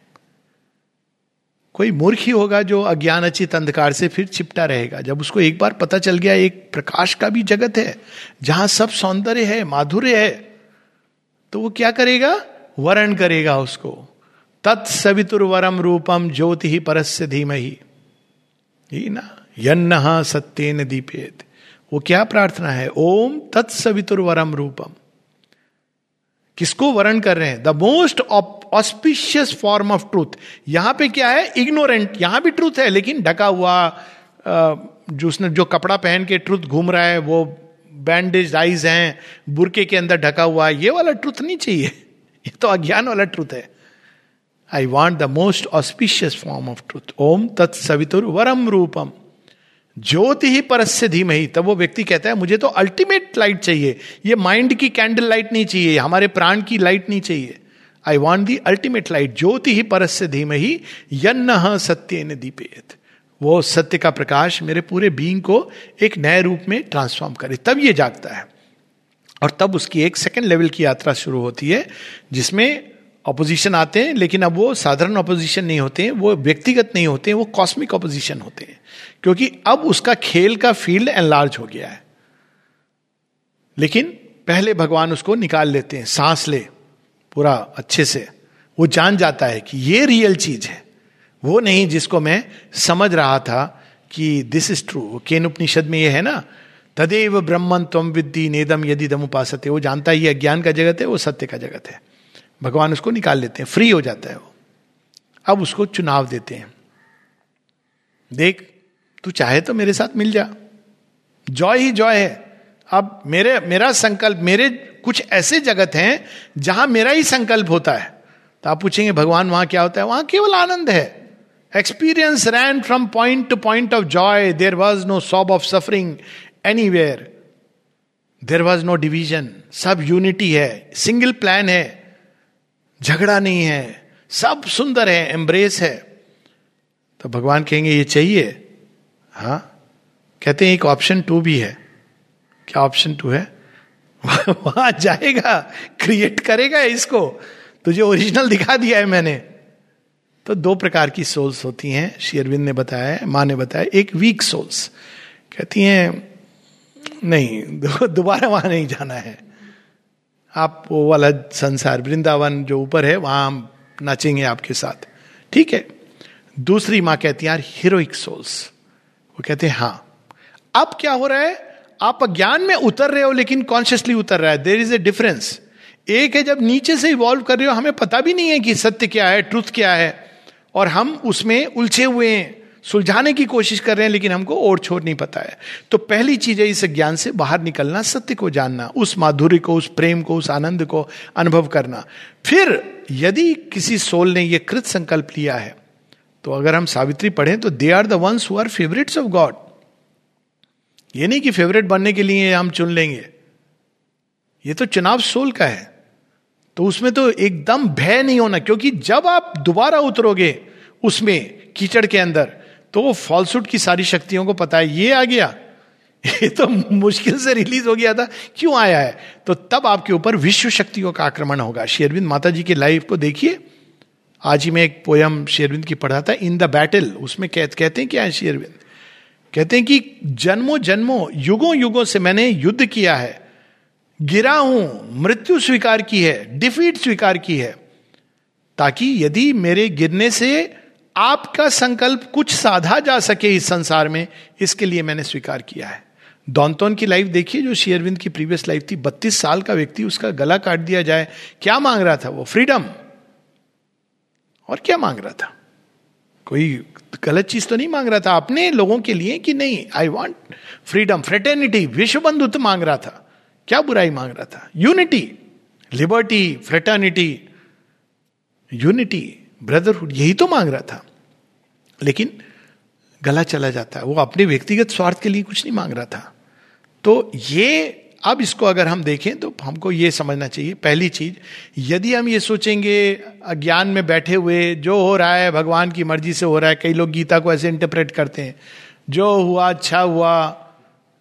कोई मूर्ख ही होगा जो अज्ञान अचित अंधकार से फिर चिपटा रहेगा। जब उसको एक बार पता चल गया, एक प्रकाश का भी जगत है, जहाँ सब सौंदर्य है, माधुर्य है तो वो क्या करेगा? वरण करेगा उसको। तत्सवितुर वरम रूपम ज्योति ही परस्य धीम ही ना, यन्न सत्यन दीपेत वो क्या प्रार्थना है? ओम तत्सवितुर वरम रूपम। किसको वरण कर रहे हैं? The most auspicious form of truth यहाँ पे क्या है? इग्नोरेंट यहाँ भी ट्रूथ है, लेकिन ढका हुआ जो उसने, जो कपड़ा पहन के ट्रूथ घूम रहा है, वो बैंडेज आइज़ हैं, बुरके के अंदर ढका हुआ है ये वाला ट्रूथ नहीं चाहिए। ये तो अज्ञान वाला ट्रूथ है। I want the most auspicious form of truth ओम तत्सवितुर वरम रूपम। ज्योति ही परस्य धीम ही तब वो व्यक्ति कहता है, मुझे तो अल्टीमेट लाइट चाहिए। ये माइंड की कैंडल लाइट नहीं चाहिए। हमारे प्राण की लाइट नहीं चाहिए। I want the ultimate light ज्योति ही परस्य धीमे ही, यन्न सत्य न दीपेत वो सत्य का प्रकाश मेरे पूरे बींग को एक नए रूप में ट्रांसफॉर्म करे। तब ये जागता है। और तब उसकी एक सेकेंड लेवल की यात्रा शुरू होती है, जिसमें अपोजिशन आते हैं, लेकिन अब वो साधारण अपोजिशन नहीं होते हैं, वो व्यक्तिगत नहीं होते हैं, वो कॉस्मिक अपोजिशन होते हैं। क्योंकि अब उसका खेल का फ़ील्ड एनलार्ज हो गया है। लेकिन पहले भगवान उसको निकाल लेते हैं, सांस ले। पूरा अच्छे से, वो जान जाता है कि ये रियल चीज़ है। वो नहीं जिसको मैं समझ रहा था कि this is true Kena Upanishad में ये है ना, तदेव ब्रह्मन तम विद्धि नेदम यदि दम उपासते वो जानता है अज्ञान का जगत है, वो सत्य का जगत है। भगवान उसको निकाल लेते हैं फ्री हो जाता है वो। अब उसको चुनाव देते हैं। देख, तू चाहे तो मेरे साथ मिल जा। जॉय ही जॉय है। अब मेरे, मेरा संकल्प, मेरे कुछ ऐसे जगत हैं जहाँ मेरा ही संकल्प होता है। तो आप पूछेंगे, भगवान, वहाँ क्या होता है? वहाँ केवल आनंद है। Experience ran from point to point of joy there was no sob of suffering anywhere there was no division सब यूनिटी है। सिंगल प्लान है। झगड़ा नहीं है। सब सुंदर है। एम्ब्रेस है। तो भगवान कहेंगे, ये चाहिए? हाँ। कहते हैं, एक ऑप्शन टू भी है। क्या ऑप्शन टू है? वहाँ जाएगा क्रिएट करेगा इसको। तुझे ओरिजिनल दिखा दिया है मैंने। तो दो प्रकार की सोल्स होती हैं शेरविंद ने बताया, माँ ने बताया। एक वीक सोल्स कहती हैं, नहीं दोबारा वहाँ नहीं जाना है। आप वो वाला संसार, वृंदावन जो ऊपर है, वहाँ नाचेंगे आपके साथ। ठीक है। दूसरी माँ कहती है, यार हीरोइक सोल्स वो कहते हैं हाँ। अब क्या हो रहा है? आप अज्ञान में उतर रहे हो, लेकिन कॉन्शियसली उतर रहा है। देर इज़ ए डिफरेंस एक है जब नीचे से इवॉल्व कर रहे हो, हमें पता भी नहीं है कि सत्य क्या है ट्रुथ क्या है, और हम उसमें उलझे हुए हैं। सुलझाने की कोशिश कर रहे हैं, लेकिन हमको और छोड़ नहीं पता है। तो पहली चीज़ है इस ज्ञान से बाहर निकलना, सत्य को जानना, उस माधुर्य को, उस प्रेम को, उस आनंद को अनुभव करना। फिर यदि किसी सोल ने यह कृत संकल्प लिया है तो अगर हम सावित्री पढ़ें तो they are the ones who are favourites of God ये नहीं कि फेवरेट बनने के लिए हम चुन लेंगे। ये तो चुनाव सोल का है। तो उसमें तो एकदम भय नहीं होना क्योंकि जब आप दोबारा उतरोगे उसमें कीचड़ के अंदर तो वो फॉल्सूट की सारी शक्तियों को पता है ये आ गया। ये तो मुश्किल से रिलीज़ हो गया था क्यों आया है? तो तब आपके ऊपर विश्व शक्तियों का आक्रमण होगा। शेरविंद माता जी के लाइफ को देखिए। आज ही मैं एक पोयम शेरविंद की पढ़ा था इन द बैटल उसमें कह, कहते हैं क्या है शेरविंद कहते हैं कि जन्मों जन्मों, युगों युगों से मैंने युद्ध किया है। गिरा हूँ, मृत्यु स्वीकार की है, डिफीट स्वीकार की है। ताकि यदि मेरे गिरने से आपका संकल्प कुछ साधा जा सके इस संसार में, इसके लिए मैंने स्वीकार किया है। दौनतौन की लाइफ देखिए, जो शेयरविंद की प्रीवियस लाइफ थी, बत्तीस साल का व्यक्ति, उसका गला काट दिया जाए, क्या मांग रहा था वो? फ्रीडम। और क्या मांग रहा था? कोई गलत चीज़ तो नहीं मांग रहा था अपने लोगों के लिए कि नहीं आई वॉन्ट फ्रीडम फ्रेटर्निटी विश्व बंधुत्व मांग रहा था। क्या बुराई मांग रहा था? Unity liberty fraternity unity brotherhood यही तो मांग रहा था। लेकिन गला चला जाता है। वो अपने व्यक्तिगत स्वार्थ के लिए कुछ नहीं मांग रहा था। तो ये अब इसको अगर हम देखें तो हमको ये समझना चाहिए, पहली चीज़, यदि हम ये सोचेंगे, अज्ञान में बैठे हुए, जो हो रहा है, भगवान की मर्ज़ी से हो रहा है, कई लोग गीता को ऐसे इंटरप्रेट करते हैं, जो हुआ अच्छा हुआ,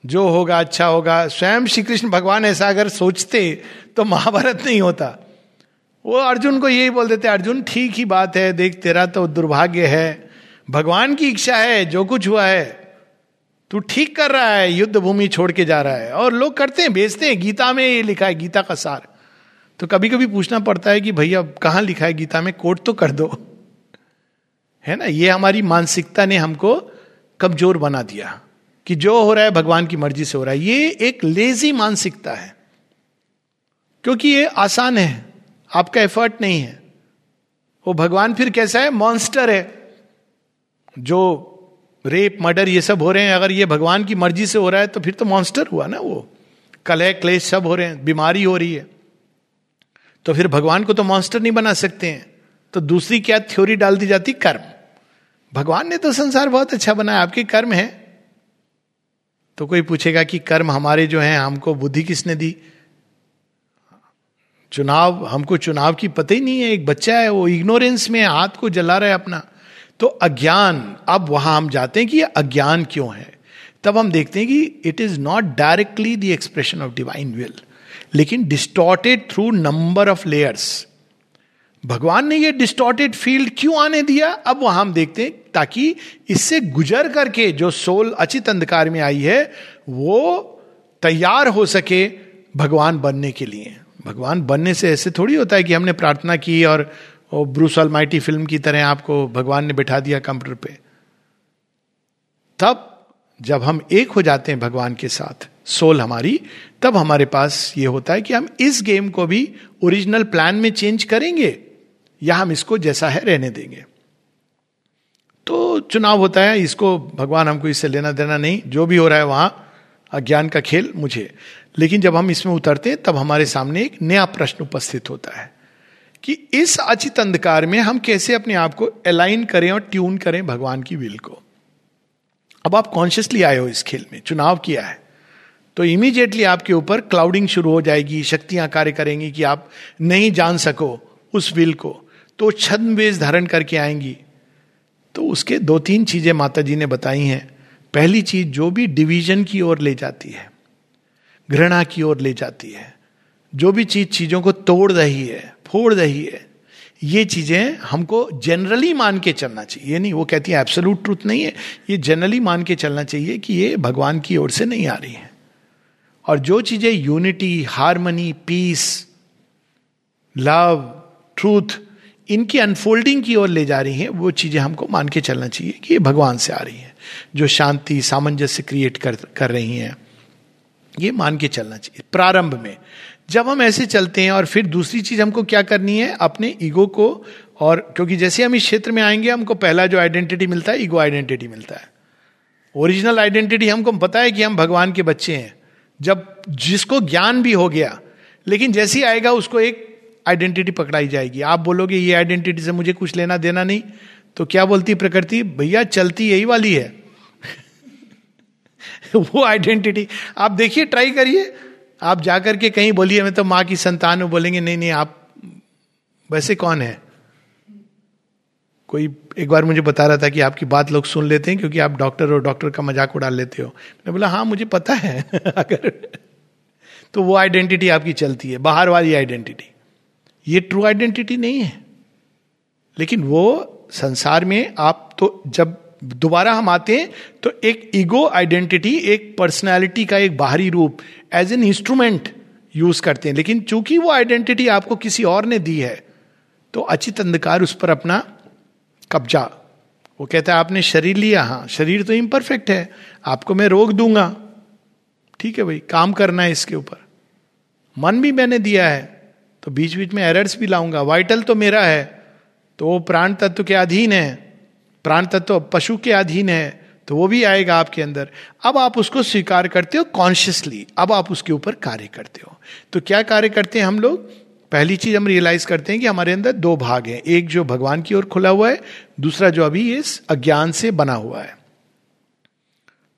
जो होगा अच्छा होगा, स्वयं श्री कृष्ण भगवान ऐसा अगर सोचते तो महाभारत नहीं होता। वो अर्जुन को यही बोल देते, अर्जुन, ठीक ही बात है, देख तेरा तो दुर्भाग्य है, भगवान की इच्छा है, जो कुछ हुआ है तू ठीक कर रहा है युद्ध भूमि छोड़ के जा रहा है। और लोग करते हैं, बेचते हैं, गीता में ये लिखा है, गीता का सार। तो कभी कभी पूछना पड़ता है कि भैया, कहाँ लिखा है गीता में? कोट तो कर दो। है ना? ये हमारी मानसिकता ने हमको कमज़ोर बना दिया कि जो हो रहा है, भगवान की मर्ज़ी से हो रहा है। ये एक लेजी मानसिकता है। क्योंकि ये आसान है। आपका एफर्ट नहीं है। वो भगवान फिर कैसा है? मॉन्स्टर है। जो रेप, मर्डर, ये सब हो रहे हैं। अगर ये भगवान की मर्ज़ी से हो रहा है तो फिर तो मॉन्स्टर हुआ ना वो। कलह, क्लेश सब हो रहे हैं, बीमारी हो रही है। तो फिर भगवान को तो मॉन्स्टर नहीं बना सकते हैं। तो दूसरी क्या थ्योरी डाल दी जाती? कर्म। भगवान ने तो संसार बहुत अच्छा बनाया, आपके कर्म है। तो कोई पूछेगा कि कर्म हमारे जो हैं, हमको बुद्धि किसने दी? चुनाव, हमको चुनाव की पता ही नहीं है, एक बच्चा है, वो इग्नोरेंस में हाथ को जला रहा है अपना। तो अज्ञान, अब वहाँ हम जाते हैं कि अज्ञान क्यों है? तब हम देखते हैं कि it is not directly the expression of divine will लेकिन distorted through number of layers भगवान ने ये डिस्टॉर्टेड फ़ील्ड क्यों आने दिया? अब वहाँ हम देखते हैं ताकि इससे गुजर करके जो सोल अचित अंधकार में आई है, वो तैयार हो सके भगवान बनने के लिए। भगवान बनने से ऐसे थोड़ी होता है कि हमने प्रार्थना की और और ब्रूस माइटी फ़िल्म की तरह आपको भगवान ने बैठा दिया कंप्यूटर पे। तब जब हम एक हो जाते हैं भगवान के साथ, सोल हमारी, तब हमारे पास ये होता है कि हम इस गेम को भी ओरिजिनल प्लान में चेंज करेंगे या हम इसको जैसा है रहने देंगे। तो चुनाव होता है, इसको भगवान हमको इससे लेना देना नहीं, जो भी हो रहा है वहाँ, अज्ञान का खेल मुझे। लेकिन जब हम इसमें उतरते हैं, तब हमारे सामने एक नया प्रश्न उपस्थित होता है। कि इस अचित अंधकार में हम कैसे अपने आप को अलाइन करें और ट्यून करें भगवान की विल को। अब आप कॉन्शियसली आए हो इस खेल में, चुनाव किया है। तो इमीडिएटली आपके ऊपर क्लाउडिंग शुरू हो जाएगी, शक्तियाँ कार्य करेंगी कि आप नहीं जान सको उस विल को। तो छद्म वेश धारण करके आएँगी। तो उसके दो तीन चीज़ें माता जी ने बताई हैं। पहली चीज़, जो भी डिवीज़न की ओर ले जाती है, घृणा की ओर ले जाती है, जो भी चीज़ चीज़ों को तोड़ रही है फोड़ रही है ये चीज़ें हमको जनरली मान के चलना चाहिए। ये नहीं, वो कहती है एब्सोलूट ट्रूथ नहीं है। ये जनरली मान के चलना चाहिए कि ये भगवान की ओर से नहीं आ रही है। और जो चीज़ें unity harmony peace love truth इनकी अनफोल्डिंग की ओर ले जा रही हैं, वो चीज़ें हमको मान के चलना चाहिए कि ये भगवान से आ रही हैं, जो शांति, सामंजस्य क्रिएट कर कर रही हैं। ये मान के चलना चाहिए। प्रारंभ में जब हम ऐसे चलते हैं और फिर दूसरी चीज़ हमको क्या करनी है? अपने ईगो को और क्योंकि जैसे हम इस क्षेत्र में आएँगे, हमको पहला जो आइडेंटिटी मिलता है, ईगो आइडेंटिटी मिलता है। ओरिजिनल आइडेंटिटी हमको पता है कि हम भगवान के बच्चे हैं। जब जिसको ज्ञान भी हो गया, लेकिन जैसे ही आएगा, उसको एक आइडेंटिटी पकड़ाई जाएगी। आप बोलोगे, ये आइडेंटिटी से मुझे कुछ लेना देना नहीं। तो क्या बोलती प्रकृति? भैया, चलती यही वाली है। वो आइडेंटिटी। आप देखिए, ट्राई करिए। आप जाकर के कहीं बोलिए, मैं तो माँ की संतान हूँ, बोलेंगे, नहीं नहीं, आप वैसे कौन है? कोई एक बार मुझे बता रहा था कि आपकी बात लोग सुन लेते हैं क्योंकि आप डॉक्टर और डॉक्टर का मज़ाक उड़ा लेते हो। मैं बोला हाँ मुझे पता है, अगर तो वो आइडेंटिटी आपकी चलती है, बाहर वाली आइडेंटिटी। ये ट्रू आइडेंटिटी नहीं है। लेकिन वो संसार में आप तो जब दोबारा हम आते हैं तो एक ईगो आइडेंटिटी एक पर्सनैलिटी का एक बाहरी रूप एज एन इंस्ट्रूमेंट यूज़ करते हैं। लेकिन चूँकि वो आइडेंटिटी आपको किसी और ने दी है तो अचित अंधकार उस पर अपना कब्जा। वो कहता है, आपने शरीर लिया हाँ शरीर तो इम्परफेक्ट है, आपको मैं रोक दूँगा। ठीक है भाई, काम करना है इसके ऊपर। मन भी मैंने दिया है तो बीच बीच में एरर्स भी लाऊँगा। वाइटल तो मेरा है तो वो प्राण तत्व के अधीन है। प्राण तत्व पशु के अधीन है तो वो भी आएगा आपके अंदर। अब आप उसको स्वीकार करते हो कॉन्शियसली अब आप उसके ऊपर कार्य करते हो। तो क्या कार्य करते हैं हम लोग? पहली चीज़ हम रियलाइज़ करते हैं कि हमारे अंदर दो भाग हैं। एक जो भगवान की ओर खुला हुआ है, दूसरा जो अभी इस अज्ञान से बना हुआ है।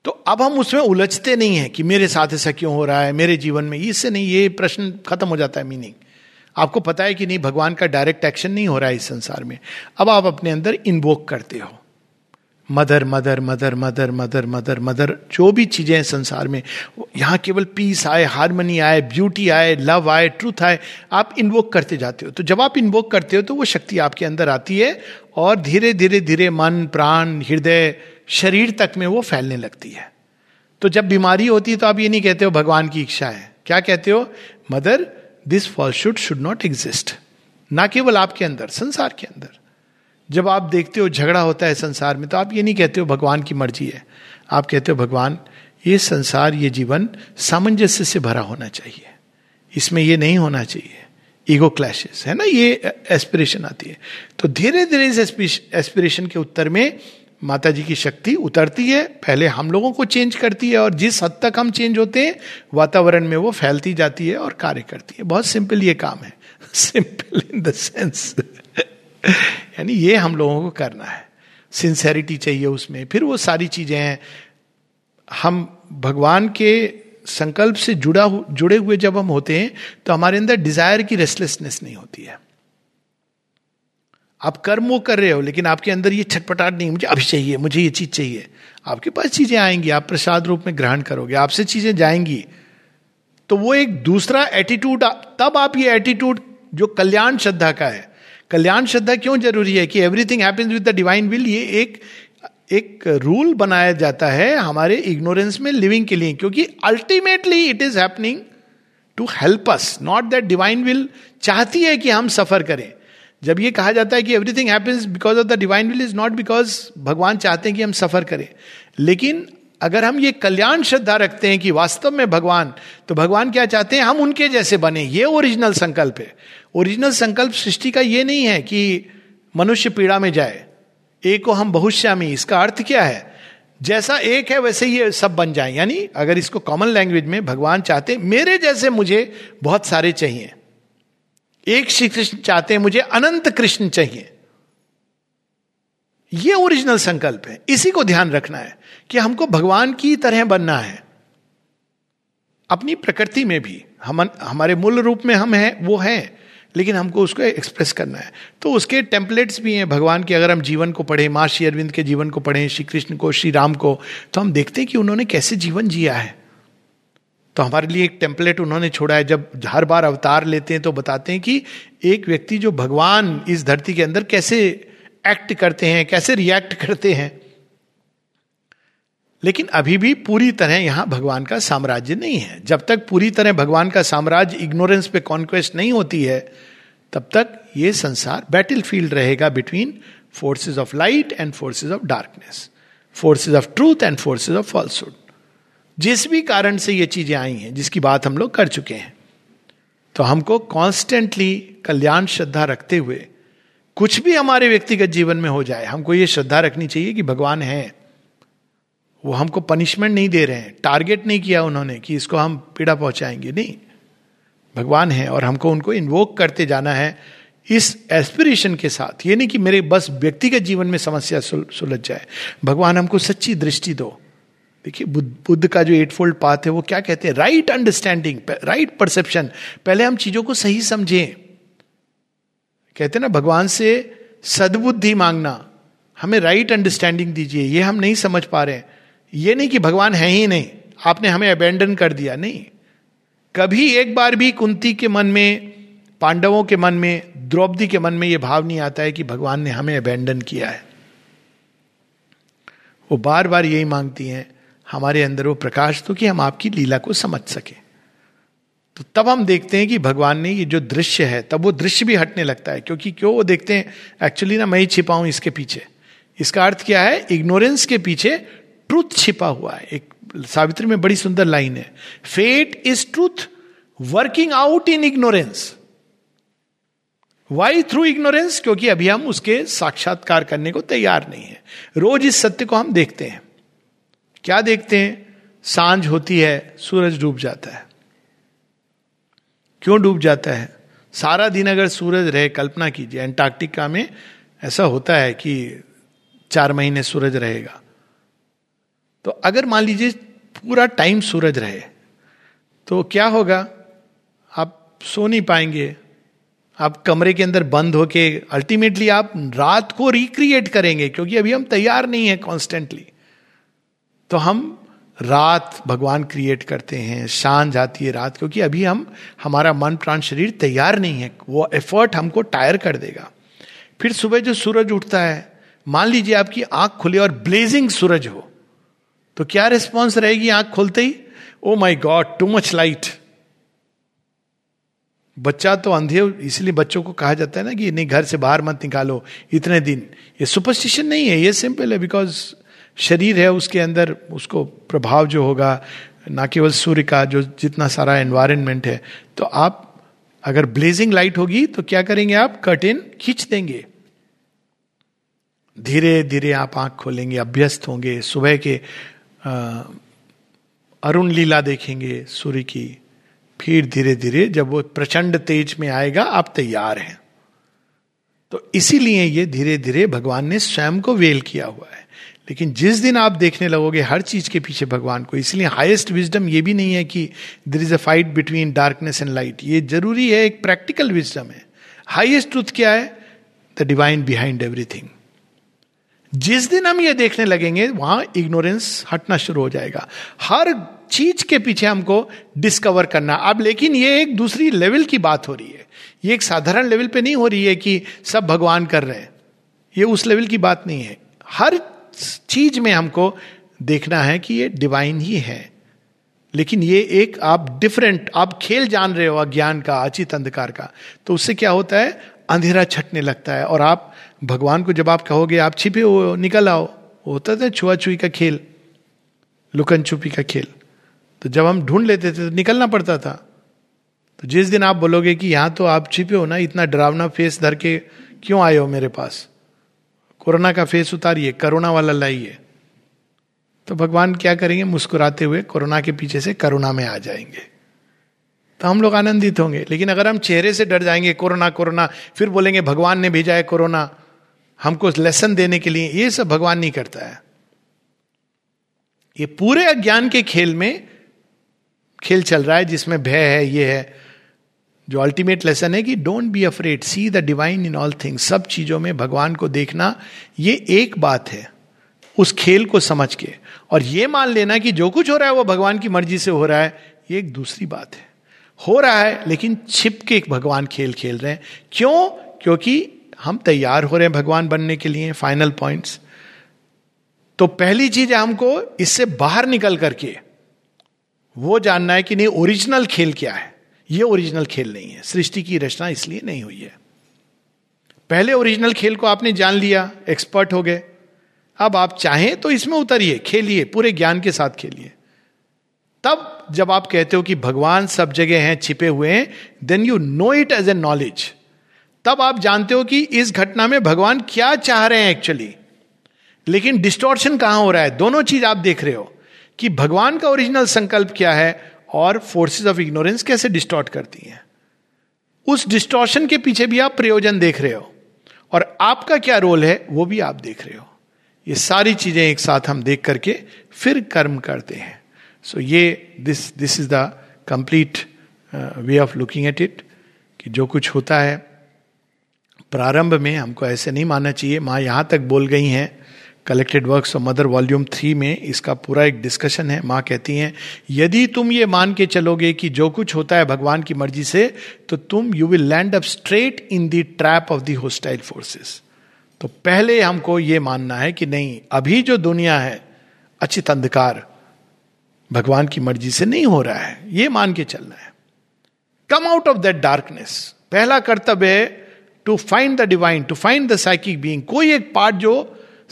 तो अब हम उसमें उलझते नहीं है कि मेरे साथ ऐसा क्यों हो रहा है, मेरे जीवन में इससे नहीं, ये प्रश्न खत्म हो जाता है मीनिंग आपको पता है कि नहीं, भगवान का डायरेक्ट एक्शन नहीं हो रहा है इस संसार में। अब आप अपने अंदर इन्वोक करते हो। Mother mother mother mother mother mother mother, जो भी चीज़ें हैं संसार में यहाँ केवल पीस आए हारमोनी आए ब्यूटी आए लव आए ट्रूथ आए, आप इन्वोक करते जाते हो। तो जब आप इन्वोक करते हो तो वो शक्ति आपके अंदर आती है और धीरे धीरे धीरे मन, प्राण, हृदय, शरीर तक में वो फैलने लगती है। तो जब बीमारी होती है तो आप ये नहीं कहते हो, भगवान की इच्छा है। क्या कहते हो? Mother this fall should should not exist ना केवल आपके अंदर, संसार के अंदर। जब आप देखते हो झगड़ा होता है संसार में तो आप ये नहीं कहते हो भगवान की मर्ज़ी है। आप कहते हो, भगवान, ये संसार, ये जीवन सामंजस्य से भरा होना चाहिए। इसमें ये नहीं होना चाहिए। ईगो क्लैशेस है ना? ये एस्पिरेशन आती है। तो धीरे धीरे इस एस्पिरेशन के उत्तर में माता जी की शक्ति उतरती है, पहले हम लोगों को चेंज करती है और जिस हद तक हम चेंज होते हैं, वातावरण में वो फैलती जाती है और कार्य करती है। बहुत सिंपल ये काम है। सिंपल इन द सेंस यानी ये हम लोगों को करना है। सिंसेरिटी चाहिए उसमें। फिर वो सारी चीज़ें हैं। हम भगवान के संकल्प से जुड़ा जुड़े हुए जब हम होते हैं तो हमारे अंदर डिज़ायर की रेस्टलेसनेस नहीं होती है। आप कर्म वो कर रहे हो, लेकिन आपके अंदर ये छटपटाट नहीं मुझे अभी चाहिए, मुझे ये चीज़ चाहिए। आपके पास चीज़ें आएँगी, आप प्रसाद रूप में ग्रहण करोगे, आपसे चीज़ें जाएँगी। तो वो एक दूसरा एटीट्यूड तब आप ये एटीट्यूड जो कल्याण श्रद्धा का है। कल्याण श्रद्धा क्यों ज़रूरी है कि everything happens with the divine will ये एक एक रूल बनाया जाता है हमारे इग्नोरेंस में लिविंग के लिए, क्योंकि ultimately it is happening to help us not that divine will चाहती है कि हम सफ़र करें। जब ये कहा जाता है कि everything happens because of the divine will is not because भगवान चाहते हैं कि हम सफ़र करें। लेकिन अगर हम ये कल्याण श्रद्धा रखते हैं कि वास्तव में भगवान तो भगवान क्या चाहते हैं? हम उनके जैसे बने। ये ओरिजिनल संकल्प है। ओरिजिनल संकल्प सृष्टि का ये नहीं है कि मनुष्य पीड़ा में जाए। एक को हम बहुश्यामी, इसका अर्थ क्या है? जैसा एक है, वैसे ये सब बन जाए। यानी अगर इसको कॉमन लैंग्वेज में भगवान चाहते मेरे जैसे मुझे बहुत सारे चाहिए। एक श्री कृष्ण चाहते हैं, मुझे अनंत कृष्ण चाहिए। यह ओरिजिनल संकल्प है। इसी को ध्यान रखना है कि हमको भगवान की तरह बनना है। अपनी प्रकृति में भी हम, हमारे मूल रूप में हम हैं, वो हैं, लेकिन हमको उसको एक्सप्रेस करना है। तो उसके टेम्पलेट्स भी हैं, भगवान के अगर हम जीवन को पढ़ें, माँ श्री अरविंद के जीवन को पढ़ें, श्री कृष्ण को, श्री राम को तो हम देखते हैं कि उन्होंने कैसे जीवन जिया है। तो हमारे लिए एक टेम्पलेट उन्होंने छोड़ा है। जब हर बार अवतार लेते हैं तो बताते हैं कि एक व्यक्ति जो भगवान इस धरती के अंदर कैसे एक्ट करते हैं, कैसे रिएक्ट करते हैं। लेकिन अभी भी पूरी तरह यहाँ भगवान का साम्राज्य नहीं है। जब तक पूरी तरह भगवान का साम्राज्य इग्नोरेंस पे कॉन्क्वेस्ट नहीं होती है, तब तक ये संसार बैटल फ़ील्ड रहेगा between forces of light and forces of darkness forces of truth and forces of falsehood जिस भी कारण से ये चीज़ें आई हैं, जिसकी बात हम लोग कर चुके हैं तो हमको कॉन्स्टेंटली कल्याण, श्रद्धा रखते हुए कुछ भी हमारे व्यक्तिगत जीवन में हो जाए, हमको ये श्रद्धा रखनी चाहिए कि भगवान है। वो हमको पनिशमेंट नहीं दे रहे हैं टारगेट नहीं किया उन्होंने कि इसको हम पीड़ा पहुंचाएँगे, नहीं। भगवान है और हमको उनको इन्वोक करते जाना है इस एस्पिरेशन के साथ। ये नहीं कि मेरे बस व्यक्तिगत जीवन में समस्या सुलझ जाए। भगवान हमको सच्ची दृष्टि दो। देखिए, बुद्ध का जो एट फोल्ड पाथ है, वो क्या कहते हैं? राइट अंडरस्टैंडिंग राइट परसेप्शन पहले हम चीज़ों को सही समझें। कहते हैं ना, भगवान से सदबुद्धि मांगना, हमें राइट अंडरस्टैंडिंग दीजिए। ये हम नहीं समझ पा रहे ये नहीं कि भगवान है ही नहीं। आपने हमें अबेंडन कर दिया। नहीं। कभी एक बार भी कुंती के मन में, पांडवों के मन में, द्रौपदी के मन में यह भाव नहीं आता है कि भगवान ने हमें अबेंडन किया है। वो बार बार यही मांगती हैं। हमारे अंदर वो प्रकाश तो कि हम आपकी लीला को समझ सके। तो तब हम देखते हैं कि भगवान ने ये जो दृश्य है, तब वो दृश्य भी हटने लगता है, क्योंकि क्यों वो देखते हैं एक्चुअली ना मैं ही छिपाऊं इसके पीछे। इसका अर्थ क्या है? इग्नोरेंस के पीछे ट्रुथ छिपा हुआ है। एक सावित्री में बड़ी सुंदर लाइन है fate is truth working out in ignorance why through ignorance क्योंकि अभी हम उसके साक्षात्कार करने को तैयार नहीं है। रोज इस सत्य को हम देखते हैं। क्या देखते हैं? साँझ होती है, सूरज डूब जाता है। क्यों डूब जाता है? सारा दिन अगर सूरज रहे, कल्पना कीजिए एंटार्क्टिका में ऐसा होता है कि चार महीने सूरज रहेगा। तो अगर मान लीजिए पूरा टाइम सूरज रहे तो क्या होगा? आप सो नहीं पाएँगे। आप कमरे के अंदर बंद होके अल्टीमेटली आप रात को रिक्रिएट करेंगे, क्योंकि अभी हम तैयार नहीं है कॉन्स्टेंटली तो हम रात भगवान क्रिएट करते हैं, शान जाती है रात, क्योंकि अभी हम, हमारा मन प्राण शरीर तैयार नहीं है, वो एफर्ट हमको टायर कर देगा। फिर सुबह जो सूरज उठता है, मान लीजिए आपकी आँख खुले और ब्लेजिंग सूरज हो तो क्या रिस्पॉन्स रहेगी आँख खोलते ही? ओ my god too much light बच्चा तो अंधे इसलिए बच्चों को कहा जाता है ना कि नहीं, घर से बाहर मत निकालो, इतने दिन। ये सुपरस्टिशन नहीं है, ये सिंपल है बिकॉज़ शरीर है उसके अंदर, उसको प्रभाव जो होगा, ना केवल सूर्य का, जो जितना सारा एनवायरमेंट है तो आप अगर ब्लेजिंग लाइट होगी तो क्या करेंगे आप? कर्टेन खींच देंगे। धीरे धीरे आप आँख खोलेंगे, अभ्यस्त होंगे, सुबह के अरुण लीला देखेंगे सूर्य की। फिर धीरे धीरे जब वो प्रचंड तेज में आएगा, आप तैयार हैं। तो इसीलिए ये धीरे धीरे भगवान ने स्वयं को वेल किया हुआ है। लेकिन जिस दिन आप देखने लगोगे हर चीज़ के पीछे भगवान को, इसलिए हाईएस्ट विजडम ये भी नहीं है कि there is a fight between darkness and light ये ज़रूरी है, एक प्रैक्टिकल विजडम है। हाईएस्ट ट्रूथ क्या है? द डिवाइन बिहाइंड एवरीथिंग जिस दिन हम ये देखने लगेंगे, वहाँ इग्नोरेंस हटना शुरू हो जाएगा। हर चीज़ के पीछे हमको डिस्कवर करना। अब लेकिन ये एक दूसरी लेवल की बात हो रही है। ये एक साधारण लेवल पे नहीं हो रही है कि सब भगवान कर रहे हैं। ये उस लेवल की बात नहीं है। हर चीज़ में हमको देखना है कि ये डिवाइन ही है। लेकिन ये एक आप डिफरेंट आप खेल जान रहे हो अज्ञान का, अचित अंधकार का। तो उससे क्या होता है? अंधेरा छटने लगता है। और आप, भगवान को जब आप कहोगे, आप छिपे हो, निकल आओ, होता था छुआ छुई का खेल लुकन छुपी का खेल। तो जब हम ढूंढ लेते थे तो निकलना पड़ता था। तो जिस दिन आप बोलोगे कि यहाँ तो आप छिपे हो ना, इतना डरावना फेस धर के क्यों आए हो मेरे पास? कोरोना का फेस उतारिए करोना वाला लाइए। तो भगवान क्या करेंगे? मुस्कुराते हुए कोरोना के पीछे से करुणा में आ जाएँगे। तो हम लोग आनंदित होंगे। लेकिन अगर हम चेहरे से डर जाएँगे, कोरोना कोरोना, फिर बोलेंगे, भगवान ने भेजा है कोरोना। हमको लेसन देने के लिए ये सब भगवान नहीं करता है। ये पूरे अज्ञान के खेल में खेल चल रहा है, जिसमें भय है, ये है। जो अल्टीमेट लेसन है कि don't be afraid see the divine in all things सब चीज़ों में भगवान को देखना, ये एक बात है उस खेल को समझ के। और ये मान लेना कि जो कुछ हो रहा है वो भगवान की मर्ज़ी से हो रहा है, ये एक दूसरी बात है। हो रहा है, लेकिन छिप के एक भगवान खेल खेल रहे हैं। क्यों? क्योंकि हम तैयार हो रहे हैं भगवान बनने के लिए फाइनल पॉइंट्स तो पहली चीज़ है हमको इससे बाहर निकल करके वो जानना है कि नहीं ओरिजिनल खेल क्या है। ये ओरिजिनल खेल नहीं है। सृष्टि की रचना इसलिए नहीं हुई है। पहले ओरिजिनल खेल को आपने जान लिया एक्सपर्ट हो गए। अब आप चाहें तो इसमें उतरिए, खेलिए, पूरे ज्ञान के साथ खेलिए। तब जब आप कहते हो कि भगवान सब जगह हैं, छिपे हुए हैं then you know it as a knowledge तब आप जानते हो कि इस घटना में भगवान क्या चाह रहे हैं एक्चुअली लेकिन डिस्टोर्शन कहाँ हो रहा है? दोनों चीज़ आप देख रहे हो कि भगवान का ओरिजिनल संकल्प क्या है? और फोर्सेस ऑफ़ इग्नोरेंस कैसे डिस्टॉर्ट करती हैं? उस डिस्टॉर्शन के पीछे भी आप प्रयोजन देख रहे हो। और आपका क्या रोल है, वो भी आप देख रहे हो। ये सारी चीज़ें एक साथ हम देख करके फिर कर्म करते हैं। सो so, ये this this is the complete way of looking at it कि जो कुछ होता है, प्रारंभ में हमको ऐसे नहीं मानना चाहिए। माँ यहाँ तक बोल गई हैं collected works of mother volume three में इसका पूरा एक डिस्कशन है। माँ कहती हैं, यदि तुम ये मान के चलोगे कि जो कुछ होता है भगवान की मर्ज़ी से तो तुम you will land up straight in the trap of the hostile forces तो पहले हमको ये मानना है कि नहीं, अभी जो दुनिया है, अचित अंधकार, भगवान की मर्ज़ी से नहीं हो रहा है। ये मान के चलना है। Come out of that darkness पहला कर्तव्य है to find the divine to find the psychic being कोई एक पार्ट जो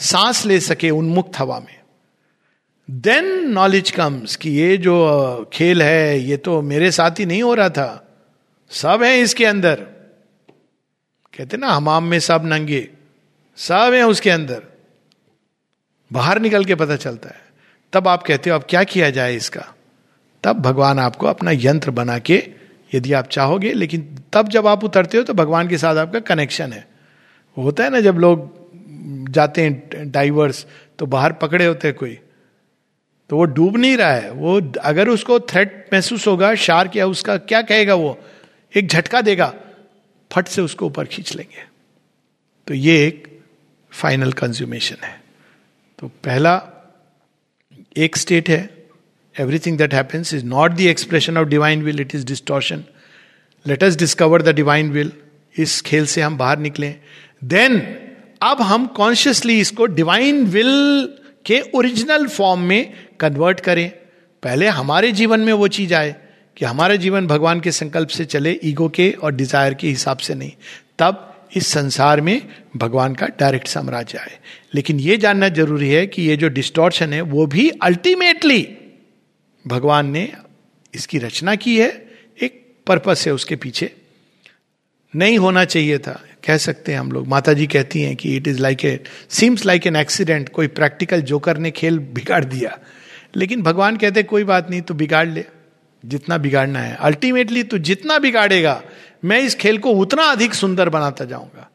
सांस ले सके उन्मुक्त हवा में। देन नॉलेज कम्स कि ये जो खेल है, ये तो मेरे साथ ही नहीं हो रहा था। सब है इसके अंदर। कहते ना हमाम में सब नंगे। सब है उसके अंदर। बाहर निकल के पता चलता है। तब आप कहते हो, अब क्या किया जाए इसका? तब भगवान आपको अपना यंत्र बना के, यदि आप चाहोगे, लेकिन तब जब आप उतरते हो तो भगवान के साथ आपका कनेक्शन है। होता है ना, जब लोग जाते हैं डाइवर्स तो बाहर पकड़े होते हैं कोई। तो वो डूब नहीं रहा है। वो अगर उसको थ्रेट महसूस होगा शार्क या उसका क्या कहेगा वो? एक झटका देगा, फट से उसको ऊपर खींच लेंगे। तो ये एक फाइनल कंज्यूमेशन है। तो पहला, एक स्टेट है। Everything that happens is not the expression of divine will it is distortion let us discover the divine will इस खेल से हम बाहर निकले। देन अब हम कॉन्शियसली इसको डिवाइन विल के ओरिजिनल फॉर्म में कन्वर्ट करें। पहले हमारे जीवन में वो चीज़ आए कि हमारा जीवन भगवान के संकल्प से चले ईगो के और डिज़ायर के हिसाब से नहीं। तब इस संसार में भगवान का डायरेक्ट साम्राज्य आए। लेकिन यह जानना ज़रूरी है कि ये जो डिस्टॉर्शन है, वो भी अल्टीमेटली भगवान ने इसकी रचना की है, एक पर्पस है उसके पीछे। नहीं होना चाहिए था। कह सकते हैं हम लोग। माता जी कहती हैं कि it is like a seems like an accident कोई प्रैक्टिकल जोकर ने खेल बिगाड़ दिया। लेकिन भगवान कहते, कोई बात नहीं तो बिगाड़ ले। जितना बिगाड़ना है। अल्टीमेटली तू जितना बिगाड़ेगा, मैं इस खेल को उतना अधिक सुंदर बनाता जाऊँगा।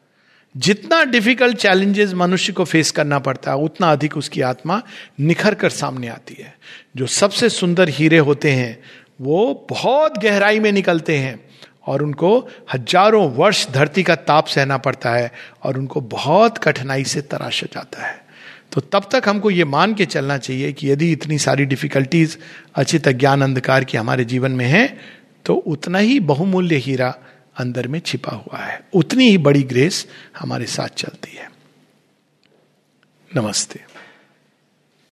जितना डिफ़िकल्ट चैलेंजेस मनुष्य को फेस करना पड़ता है उतना अधिक उसकी आत्मा निखर कर सामने आती है। जो सबसे सुंदर हीरे होते हैं, वो बहुत गहराई में निकलते हैं। और उनको हज़ारों वर्ष धरती का ताप सहना पड़ता है और उनको बहुत कठिनाई से तराशा जाता है। तो तब तक हमको ये मान के चलना चाहिए कि यदि इतनी सारी डिफिकल्टीज अचित ज्ञान अंधकार की हमारे जीवन में है तो उतना ही बहुमूल्य हीरा अंदर में छिपा हुआ है। उतनी ही बड़ी ग्रेस हमारे साथ चलती है। नमस्ते।